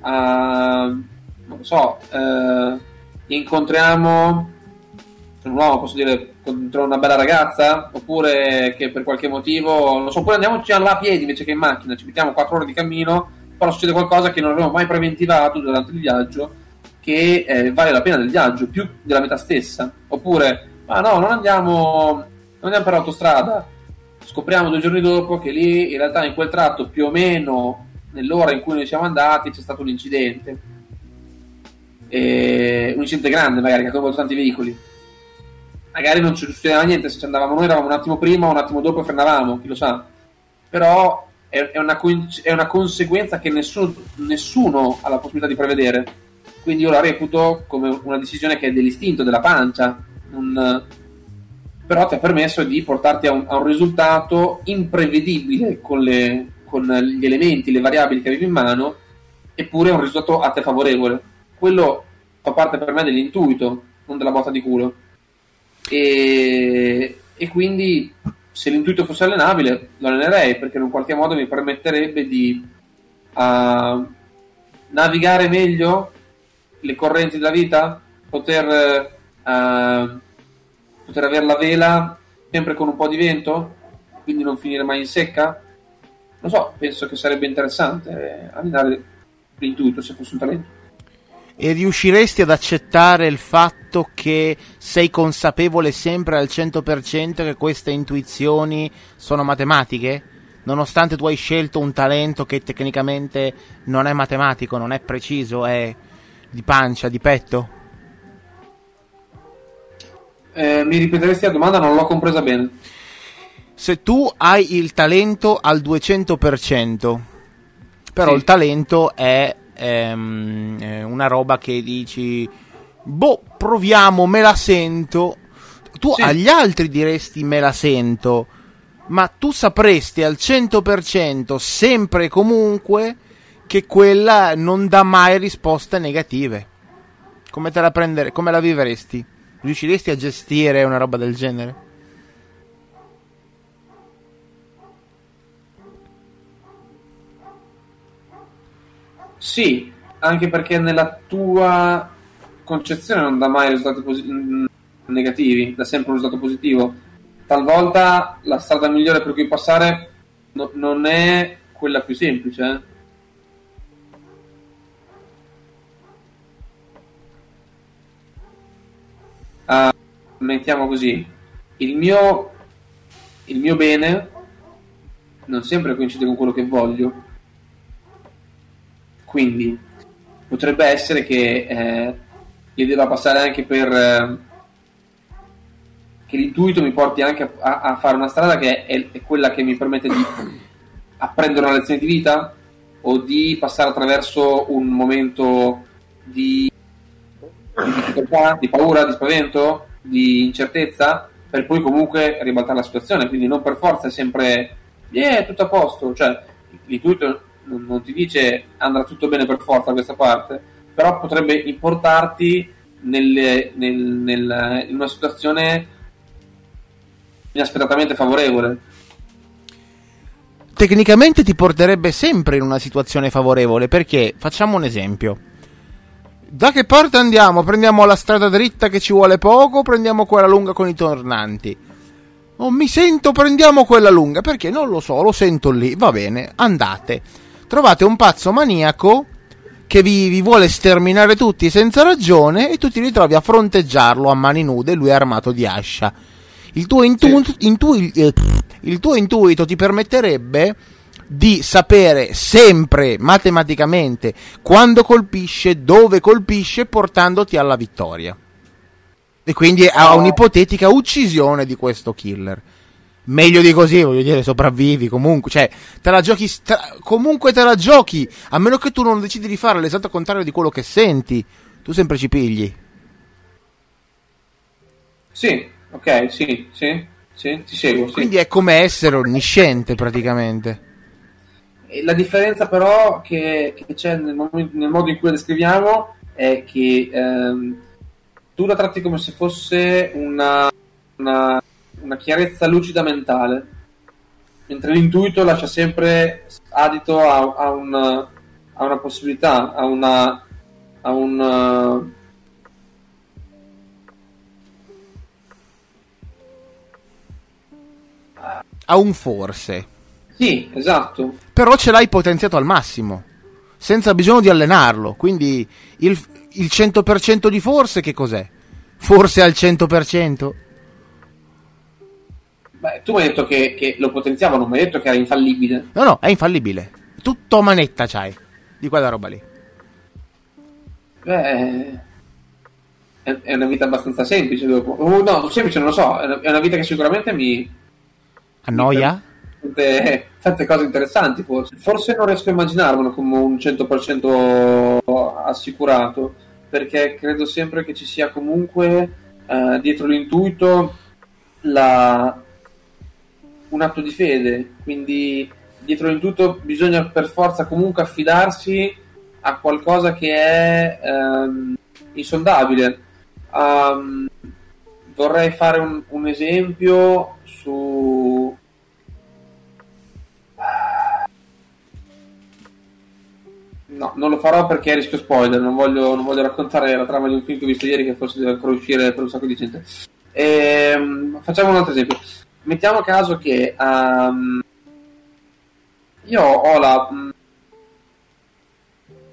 ah, non lo so, eh, incontriamo un uomo, posso dire, contro una bella ragazza, oppure che per qualche motivo, non so, oppure andiamoci là a piedi invece che in macchina, ci mettiamo 4 ore di cammino, però succede qualcosa che non avevamo mai preventivato durante il viaggio, che eh, vale la pena del viaggio, più della metà stessa. Oppure, ma no, non andiamo, non andiamo per autostrada, scopriamo due giorni dopo che lì in realtà in quel tratto più o meno nell'ora in cui noi siamo andati c'è stato un incidente. E un incidente grande magari che ha coinvolto tanti veicoli magari non ci succedeva niente se ci andavamo noi eravamo un attimo prima o un attimo dopo e frenavamo chi lo sa. Però è, è una, è una conseguenza che nessuno, nessuno ha la possibilità di prevedere. Quindi io la reputo come una decisione che è dell'istinto della pancia. Un- però ti ha permesso di portarti a un, a un risultato imprevedibile con, le- con gli elementi, le variabili che avevi in mano eppure è un risultato a te favorevole. Quello fa parte per me dell'intuito non della botta di culo e, e quindi se l'intuito fosse allenabile lo allenerei perché in un qualche modo mi permetterebbe di ah, navigare meglio le correnti della vita poter, ah, poter avere la vela sempre con un po' di vento quindi non finire mai in secca. Non so, penso che sarebbe interessante allenare l'intuito se fosse un talento E riusciresti ad accettare il fatto che sei consapevole sempre al 100% che queste intuizioni sono matematiche? Nonostante tu hai scelto un talento che tecnicamente non è matematico, non è preciso, è di pancia, di petto? Eh, mi ripeteresti la domanda? Non l'ho compresa bene. Se tu hai il talento al 200%, però Sì. il talento è ehm, eh, una roba che dici, boh, proviamo, me la sento. Tu Sì. agli altri diresti me la sento, ma tu sapresti al 100% sempre e comunque che quella non dà mai risposte negative. Come te la prendere, come la vivresti? Riusciresti a gestire una roba del genere? Sì, anche perché nella tua concezione non dà mai risultati posi- negativi, dà sempre un risultato positivo. Talvolta la strada migliore per cui passare no- non è quella più semplice. Ah, mettiamo così, il mio, il mio bene non sempre coincide con quello che voglio. Quindi potrebbe essere che eh, io debba passare anche per eh, che l'intuito mi porti anche a, a- fare una strada che è, è quella che mi permette di apprendere una lezione di vita o di passare attraverso un momento di, di difficoltà, di paura, di spavento, di incertezza, per poi comunque ribaltare la situazione. Quindi non per forza è sempre yeah, tutto a posto. Cioè, l'intuito non, non ti dice andrà tutto bene per forza questa parte, però potrebbe importarti nelle- nel- nel- in una situazione inaspettatamente favorevole. tecnicamente ti porterebbe sempre in una situazione favorevole perché facciamo un esempio. Da che parte andiamo? Prendiamo la strada dritta che ci vuole poco, o prendiamo quella lunga con i tornanti. Oh, mi sento, prendiamo quella lunga perché non lo so, lo sento lì. Va bene, andate. Trovate un pazzo maniaco che vi, vi vuole sterminare tutti senza ragione e tu ti ritrovi a fronteggiarlo a mani nude, lui è armato di ascia. Il tuo, intu- intui- eh, il tuo intuito ti permetterebbe di sapere sempre matematicamente quando colpisce, dove colpisce, portandoti alla vittoria. E quindi a un'ipotetica uccisione di questo killer. Meglio di così, voglio dire, sopravvivi comunque. Cioè, te la giochi. stra- comunque te la giochi. A meno che tu non decidi di fare l'esatto contrario di quello che senti. Tu sempre ci pigli. Sì, ok, sì, sì, sì, ti seguo. Sì. Quindi è come essere onnisciente praticamente. La differenza però che, che c'è nel, momento- nel modo in cui la descriviamo è che ehm, tu la tratti come se fosse una, una, una chiarezza lucida mentale, mentre l'intuito lascia sempre adito a, a una, a una possibilità, a una... A un, Ha un forse. sì, esatto. Però ce l'hai potenziato al massimo. Senza bisogno di allenarlo. Quindi il, il 100% di forse che cos'è? Forse al 100%? Beh, tu mi hai detto che, che lo potenziava, non mi hai detto che era infallibile. No, no, è infallibile. Tutto manetta c'hai. Di quella roba lì. Beh, è, una vita abbastanza semplice dopo. Oh, no, semplice non lo so, è una, vita che sicuramente mi... Annoia? Tante, tante cose interessanti forse. Forse non riesco a immaginarmelo come un 100% assicurato, perché credo sempre che ci sia comunque eh, dietro l'intuito la- un atto di fede, quindi dietro l'intuito bisogna per forza comunque affidarsi a qualcosa che è ehm, insondabile. Um, vorrei fare un, un esempio su No, non lo farò perché rischio spoiler, non voglio, non voglio raccontare la trama di un film che ho visto ieri che forse deve ancora uscire per un sacco di gente. Ehm, facciamo un altro esempio. Mettiamo caso che ehm, io ho la mh,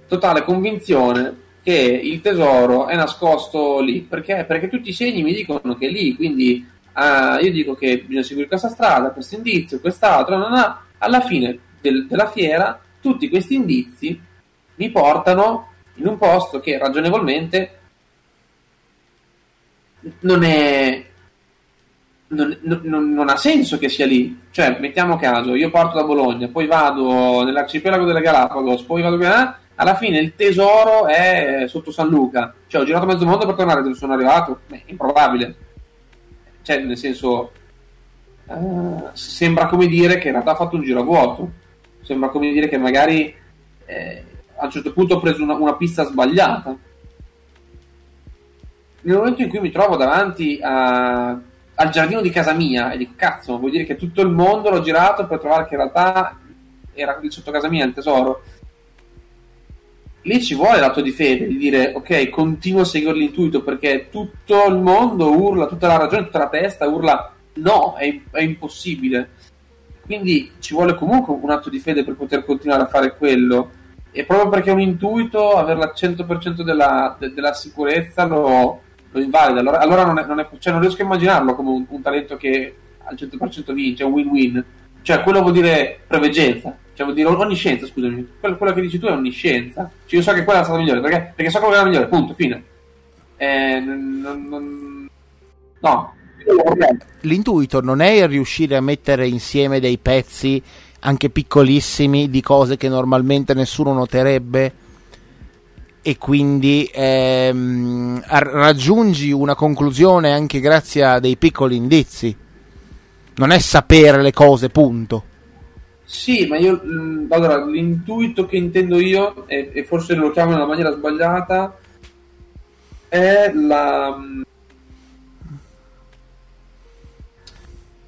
totale convinzione che il tesoro è nascosto lì, perché? Perché tutti i segni mi dicono che è lì, quindi ah, io dico che bisogna seguire questa strada, questo indizio, quest'altro, non ha- alla fine del- della fiera tutti questi indizi mi portano in un posto che ragionevolmente non è non, non- non- ha senso che sia lì. Cioè, mettiamo caso, io parto da Bologna, poi vado nell'arcipelago delle Galapagos, poi vado via, alla fine il tesoro è sotto San Luca. Cioè, ho girato mezzo mondo per tornare dove sono arrivato. Beh, improbabile. Cioè, nel senso, eh, sembra come dire che in realtà ha fatto un giro a vuoto. Sembra come dire che magari eh, a un certo punto ho preso una, una pista sbagliata. Nel momento in cui mi trovo davanti a- al giardino di casa mia e dico cazzo, vuol dire che tutto il mondo l'ho girato per trovare che in realtà era lì sotto casa mia il tesoro. Lì ci vuole l'atto di fede, di dire ok, continuo a seguire l'intuito perché tutto il mondo urla, tutta la ragione, tutta la testa urla no, è, è impossibile. Quindi ci vuole comunque un atto di fede per poter continuare a fare quello. E proprio perché è un intuito, avere al 100% della, de- della sicurezza lo, lo invalida. Allora, allora non, è, non, è- cioè non riesco a immaginarlo come un, un talento che al 100% vince, un win-win. Cioè, quello vuol dire preveggenza, cioè vuol dire onniscienza, scusami. Quello, quello che dici tu è onniscienza. Cioè, io so che quella è la strada migliore, perché, perché so che quella è la migliore, punto, fine. Eh, non- non- no. L'intuito non è riuscire a mettere insieme dei pezzi anche piccolissimi di cose che normalmente nessuno noterebbe e quindi ehm, raggiungi una conclusione anche grazie a dei piccoli indizi. Non è sapere le cose, punto. Sì, ma io mh, allora l'intuito che intendo io, e, e forse lo chiamo nella maniera sbagliata, è la mh,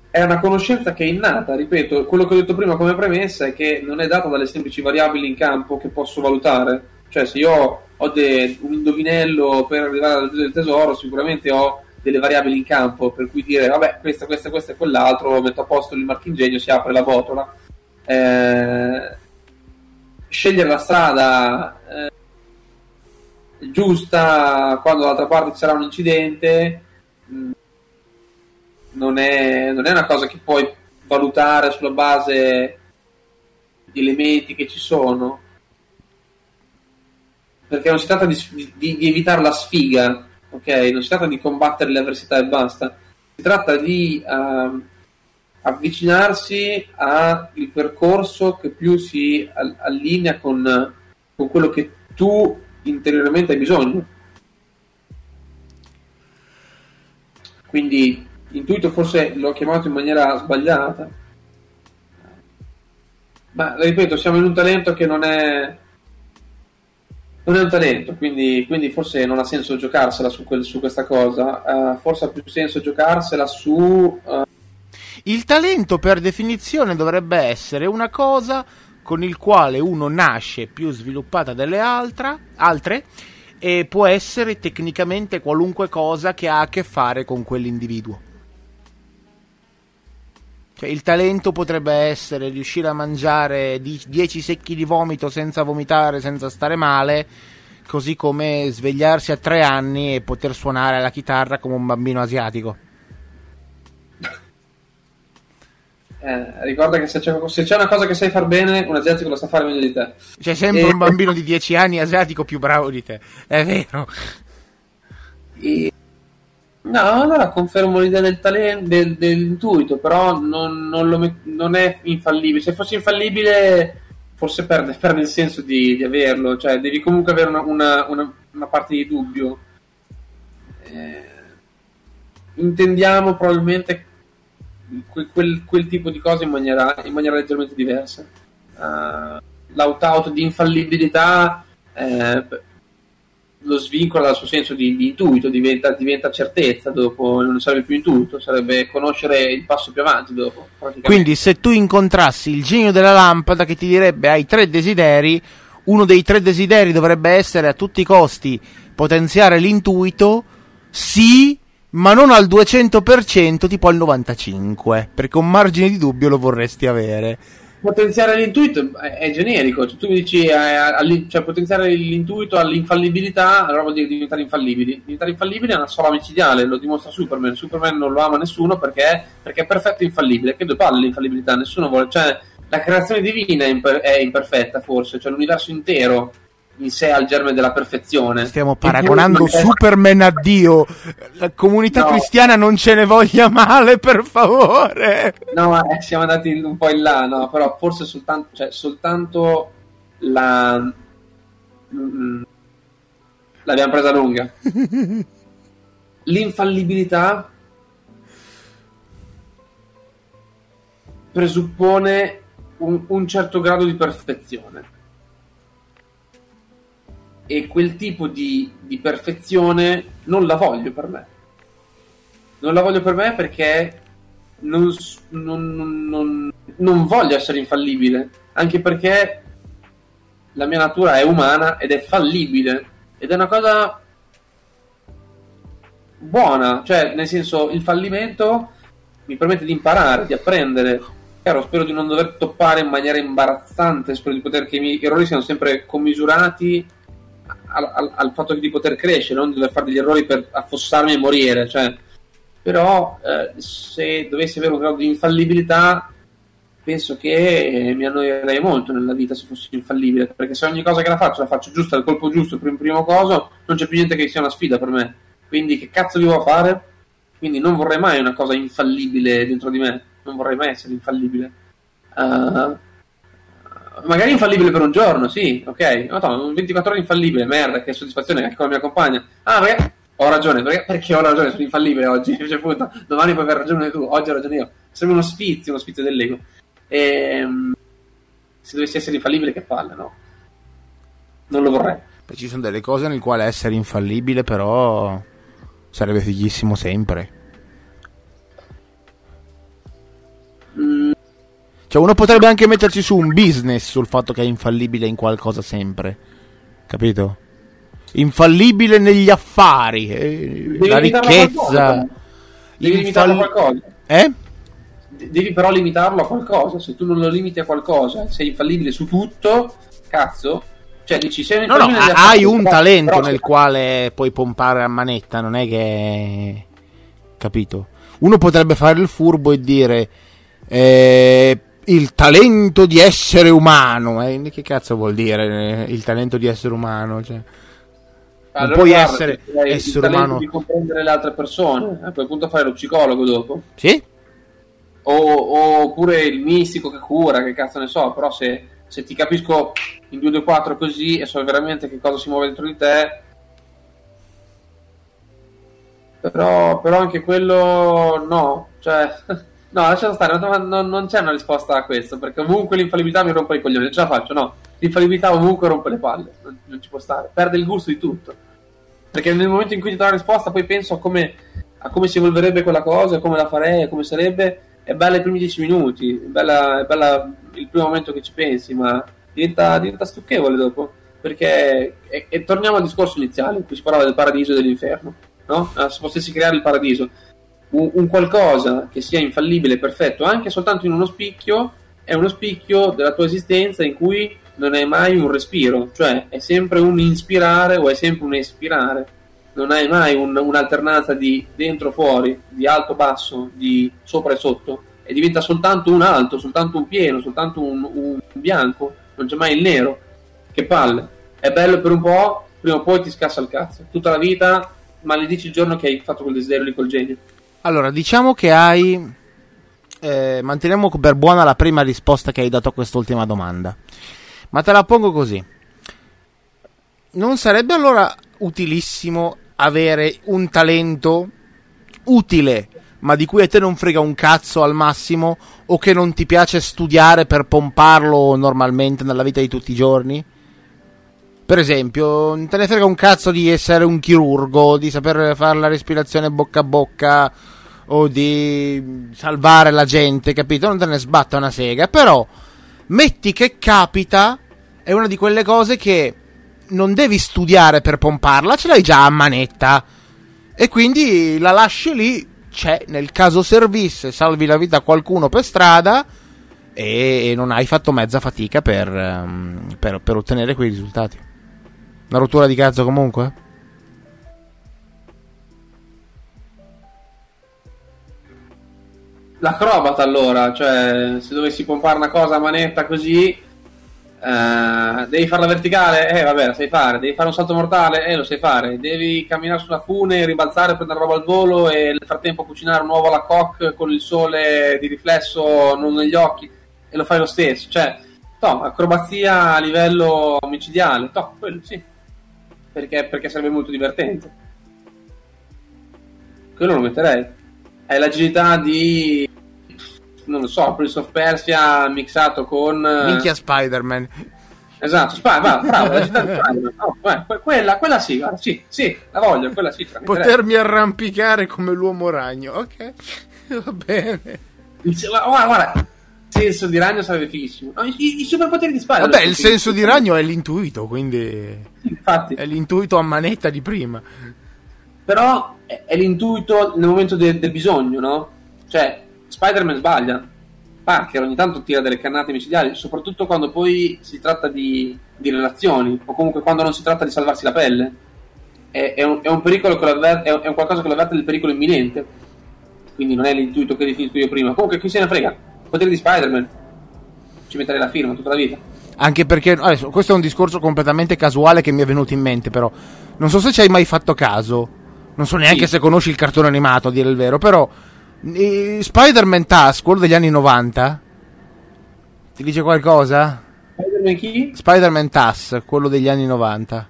è una conoscenza che è innata, ripeto, quello che ho detto prima come premessa è che non è data dalle semplici variabili in campo che posso valutare. Cioè, se io ho de- un indovinello per arrivare al del tesoro, sicuramente ho delle variabili in campo, per cui dire, vabbè, questa, questa, questa e quell'altro, metto a posto il marchingegno, si apre la botola. Eh, scegliere la strada eh, giusta quando dall'altra parte ci sarà un incidente mh, non è, non è una cosa che puoi valutare sulla base di elementi che ci sono perché non si tratta di, di- di evitare la sfiga ok non si tratta di combattere le avversità e basta si tratta di ehm, avvicinarsi al percorso che più si al- allinea con, con quello che tu interiormente hai bisogno. Quindi intuito forse l'ho chiamato in maniera sbagliata. Ma ripeto, siamo in un talento che non è non è un talento, quindi, quindi forse non ha senso giocarsela su, quel- su questa cosa. Eh, forse ha più senso giocarsela su eh, Il talento per definizione dovrebbe essere una cosa con il quale uno nasce più sviluppata delle altra- altre e può essere tecnicamente qualunque cosa che ha a che fare con quell'individuo. Cioè, il talento potrebbe essere riuscire a mangiare 10 secchi di vomito senza vomitare, senza stare male, così come svegliarsi a tre anni e poter suonare la chitarra come un bambino asiatico. Eh, ricorda che se c'è, se c'è una cosa che sai far bene, un asiatico lo sa fare meglio di te. C'è sempre E- un bambino di 10 anni asiatico più bravo di te, è vero. E- No, allora confermo l'idea del talento, del, dell'intuito, però non, non met- non è infallibile. Se fosse infallibile, forse perde, [laughs] perde il senso di, di averlo, cioè devi comunque avere una, una- una- una parte di dubbio. Eh, intendiamo probabilmente que- quel, quel tipo di cose in maniera, in maniera leggermente diversa. Uh, l'out-out di infallibilità eh, lo svincola dal suo senso di, di intuito, diventa, diventa certezza dopo, non sarebbe più intuito, sarebbe conoscere il passo più avanti dopo. Quindi se tu incontrassi il genio della lampada che ti direbbe hai tre desideri, uno dei tre desideri dovrebbe essere a tutti i costi potenziare l'intuito, sì, ma non al 200%, tipo al 95%, perché un margine di dubbio lo vorresti avere. Potenziare l'intuito è, è generico, cioè, tu mi dici eh, all'in- cioè, potenziare l'intuito all'infallibilità, allora vuol dire diventare infallibili. Diventare infallibili è una sola micidiale, lo dimostra Superman. Superman non lo ama nessuno perché, perché è perfetto e infallibile. Che due palle l'infallibilità, nessuno vuole, cioè la creazione divina è, imper- è imperfetta forse, cioè l'universo intero in sé al germe della perfezione. Stiamo paragonando Superman a Dio. La comunità No. cristiana non ce ne voglia male, per favore. No, ma eh, siamo andati un po' in là, no, però forse soltanto, cioè, soltanto la... mm, l'abbiamo presa lunga. [laughs] L'infallibilità presuppone un, un certo grado di perfezione. E quel tipo di, di perfezione non la voglio per me. Non la voglio per me perché non, non- non- non voglio essere infallibile, anche perché la mia natura è umana ed è fallibile ed è una cosa buona, cioè nel senso il fallimento mi permette di imparare, di apprendere. Chiaro, spero di non dover toppare in maniera imbarazzante, spero di poter che i miei errori siano sempre commisurati al, al- al fatto di poter crescere, non di dover fare degli errori per affossarmi e morire, cioè. Però eh, se dovessi avere un grado di infallibilità penso che eh, mi annoierei molto nella vita se fossi infallibile perché se ogni cosa che la faccio la faccio giusta al colpo giusto per un primo coso non c'è più niente che sia una sfida per me. Quindi che cazzo devo fare? Quindi non vorrei mai una cosa infallibile dentro di me non vorrei mai essere infallibile. Eh, magari infallibile per un giorno sì ok ma no, 24 ore infallibile merda che soddisfazione anche con la mia compagna ah perché ho ragione, perché, perché ho ragione, sono infallibile oggi, [laughs] cioè, appunto, domani puoi aver ragione tu, oggi ho ragione io. Sembra uno sfizio, uno sfizio dell'ego. Ehm, se dovessi essere infallibile, che palle, no? Non lo vorrei. Beh, ci sono delle cose nel quale essere infallibile, però sarebbe fighissimo sempre. Cioè, uno potrebbe anche metterci su un business sul fatto che è infallibile in qualcosa sempre. Capito? Infallibile negli affari, eh, devi la ricchezza. Devi limitarlo a Infall- qualcosa. Eh? De- Devi però limitarlo a qualcosa. Se tu non lo limiti a qualcosa, sei infallibile su tutto, cazzo. Cioè, dici, sei No, no, hai un però- talento però- nel quale puoi pompare a manetta, non è che... Capito? Uno potrebbe fare il furbo e dire... eh, il talento di essere umano. eh, che cazzo vuol dire eh, il talento di essere umano? Cioè, Allora, puoi guarda, essere essere il talento umano. di comprendere le altre persone. A quel punto fai lo psicologo dopo. sì? O, o- oppure il mistico che cura, che cazzo ne so, però se, se ti capisco in 2 2 4 così e so veramente che cosa si muove dentro di te. Però, però anche quello no, cioè [laughs] no, lascia stare, non, non- c'è una risposta a questo, perché ovunque l'infallibilità mi rompe i coglioni, ce la faccio, no. L'infallibilità ovunque rompe le palle, non, non ci può stare, perde il gusto di tutto. Perché nel momento in cui ti do la risposta, poi penso a come, a come si evolverebbe quella cosa, come la farei, come sarebbe. È bella i primi dieci minuti, è bella, è bella il primo momento che ci pensi, ma diventa, diventa stucchevole dopo. Perché, e, e torniamo al discorso iniziale in cui si parlava del paradiso e dell'inferno, no? Ah, se potessi creare il paradiso, un, un qualcosa che sia infallibile, perfetto, anche soltanto in uno spicchio, è uno spicchio della tua esistenza in cui non è mai un respiro, cioè è sempre un inspirare o è sempre un espirare, non hai mai un- un'alternanza di dentro fuori, di alto basso, di sopra e sotto, e diventa soltanto un alto, soltanto un pieno, soltanto un, un bianco, non c'è mai il nero. Che palle, è bello per un po', prima o poi ti scassa il cazzo, tutta la vita maledici il giorno che hai fatto quel desiderio lì col genio. Allora, diciamo che hai... eh, manteniamo per buona la prima risposta che hai dato a quest'ultima domanda. Ma te la pongo così. Non sarebbe allora utilissimo avere un talento utile, ma di cui a te non frega un cazzo al massimo, o che non ti piace studiare per pomparlo normalmente nella vita di tutti i giorni? Per esempio, non te ne frega un cazzo di essere un chirurgo, di saper fare la respirazione bocca a bocca o di salvare la gente, capito? Non te ne sbatta una sega, però metti che capita, è una di quelle cose che non devi studiare per pomparla, ce l'hai già a manetta e quindi la lasci lì, c'è nel caso servisse, salvi la vita a qualcuno per strada e, non hai fatto mezza fatica per, ehm, per- per ottenere quei risultati. Una rottura di cazzo comunque? L'acrobata allora, cioè se dovessi pompare una cosa a manetta così, eh, devi farla verticale, eh vabbè la sai fare, devi fare un salto mortale, eh lo sai fare, devi camminare sulla fune, ribalzare, prendere roba al volo e nel frattempo cucinare un uovo alla coque con il sole di riflesso non negli occhi e lo fai lo stesso, cioè, no, acrobazia a livello micidiale, no, quello sì, perché, perché sarebbe molto divertente. Quello lo metterei. È l'agilità di non lo so, Prince of Persia mixato con eh, Minchia Spider-Man. Esatto, Sp- va, bravo, l'agilità di [laughs] Spider-Man. Oh, beh, que- quella, quella sì, guarda, sì, sì, la voglio, quella sì. Potermi arrampicare come l'uomo ragno. Ok, [laughs] va bene. Guarda, guarda, senso di ragno sarebbe fighissimo. No, i, i- i superpoteri di Spider-Man. Vabbè, il senso di ragno è l'intuito, quindi Infatti, è l'intuito a manetta di prima. però è, è l'intuito nel momento de- del bisogno, no? Cioè, Spider-Man sbaglia. Parker ogni tanto tira delle cannate micidiali, soprattutto quando poi si tratta di, di relazioni, o comunque quando non si tratta di salvarsi la pelle. È, è un, è un pericolo che lo avver- è un- è un qualcosa che lo avverte del pericolo imminente. Quindi non è l'intuito che ho definito io prima. Comunque, chi se ne frega? Poteri di Spider-Man. Ci metterei la firma tutta la vita. Anche perché adesso, questo è un discorso completamente casuale che mi è venuto in mente, però non so se ci hai mai fatto caso. Non so neanche Sì. se conosci il cartone animato, a dire il vero, però eh, Spider-Man Task, quello degli anni 90, ti dice qualcosa? Spider-Man chi? Spider-Man TAS, quello degli anni 90.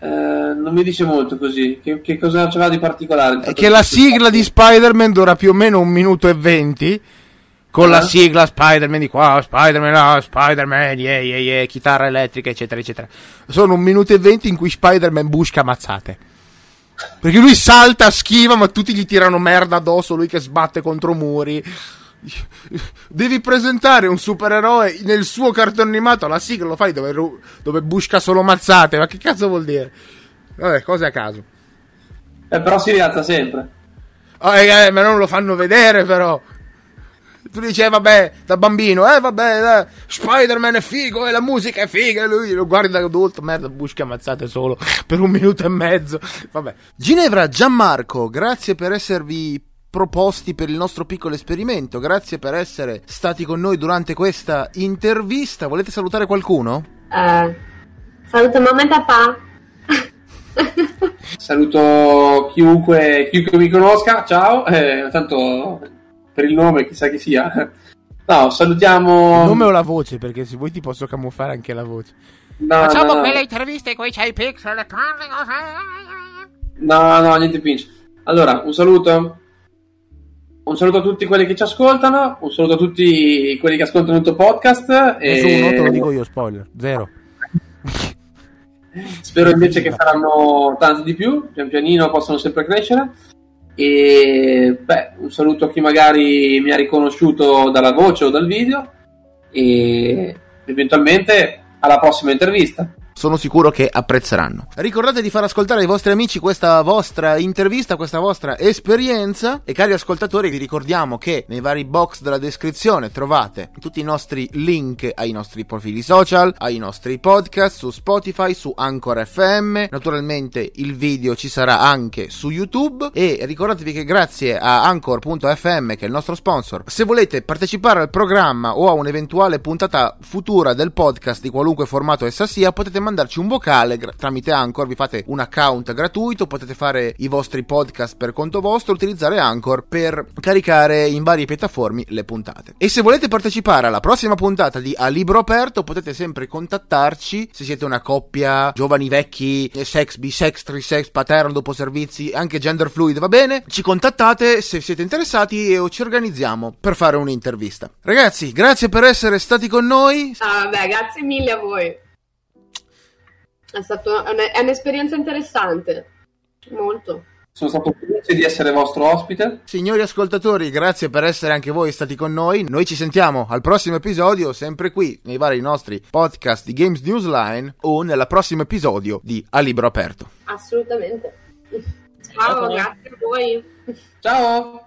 Eh, non mi dice molto così. Che, che cosa c'era di particolare? È che la sigla di Spider-Man dura più o meno un minuto e venti. Con la Ah. sigla Spider-Man di qua, Spider-Man là, Spider-Man, yeah, yeah, yeah, chitarra elettrica, eccetera, eccetera. Sono un minuto e venti in cui Spider-Man busca mazzate. Perché lui salta, schiva, ma tutti gli tirano merda addosso, lui che sbatte contro muri. Devi presentare un supereroe nel suo cartone animato, la sigla lo fai dove, ru- dove busca solo mazzate, ma che cazzo vuol dire? Vabbè, cose a caso. Eh, però si rialza sempre. Oh, eh, eh, ma non lo fanno vedere però. Tu dici, eh, vabbè, da bambino, eh, vabbè, eh, Spider-Man è figo, e la musica è figa, e lui lo guarda da adulto, merda, busche ammazzate solo per un minuto e mezzo. Vabbè. Ginevra, Gianmarco, grazie per esservi proposti per il nostro piccolo esperimento, grazie per essere stati con noi durante questa intervista. Volete salutare qualcuno? Eh, saluto mamma e papà. Saluto chiunque, chiunque mi conosca, ciao. Eh, tanto per il nome, chissà chi sia. [laughs] No, salutiamo. Il nome o la voce, perché se vuoi ti posso camuffare anche la voce. No, no, no. interviste con i pixel. No, no, niente pinch. Allora, un saluto. Un saluto a tutti quelli che ci ascoltano. Un saluto a tutti quelli che ascoltano il tuo podcast. e Nessuno, te lo dico io, spoiler, zero. [laughs] Spero invece che saranno tanti di più. Pian pianino possono sempre crescere. E beh, un saluto a chi magari mi ha riconosciuto dalla voce o dal video. E eventualmente alla prossima intervista. Sono sicuro che apprezzeranno. Ricordate di far ascoltare ai vostri amici questa vostra intervista, questa vostra esperienza. E cari ascoltatori, vi ricordiamo che nei vari box della descrizione trovate tutti i nostri link ai nostri profili social, ai nostri podcast su Spotify, su Anchor FM. Naturalmente il video ci sarà anche su YouTube. E ricordatevi che grazie a Anchor.fm, che è il nostro sponsor, se volete partecipare al programma o a un'eventuale puntata futura del podcast di qualunque formato essa sia, potete mandarci un vocale gra- tramite Anchor, vi fate un account gratuito, potete fare i vostri podcast per conto vostro, utilizzare Anchor per caricare in varie piattaforme le puntate. E se volete partecipare alla prossima puntata di A Libro Aperto, potete sempre contattarci se siete una coppia, giovani, vecchi, sex, bisex, trisex, paterno, dopo servizi, anche gender fluid, va bene? Ci contattate se siete interessati e ci organizziamo per fare un'intervista. Ragazzi, grazie per essere stati con noi. Ah, vabbè, grazie mille a voi. È, stato, è un'esperienza interessante, molto. Sono stato felice di essere vostro ospite. Signori ascoltatori, grazie per essere anche voi stati con noi. Noi ci sentiamo al prossimo episodio, sempre qui nei vari nostri podcast di Games Newsline o nel prossimo episodio di A Libro Aperto. Assolutamente. Ciao, Ciao. grazie a voi. Ciao.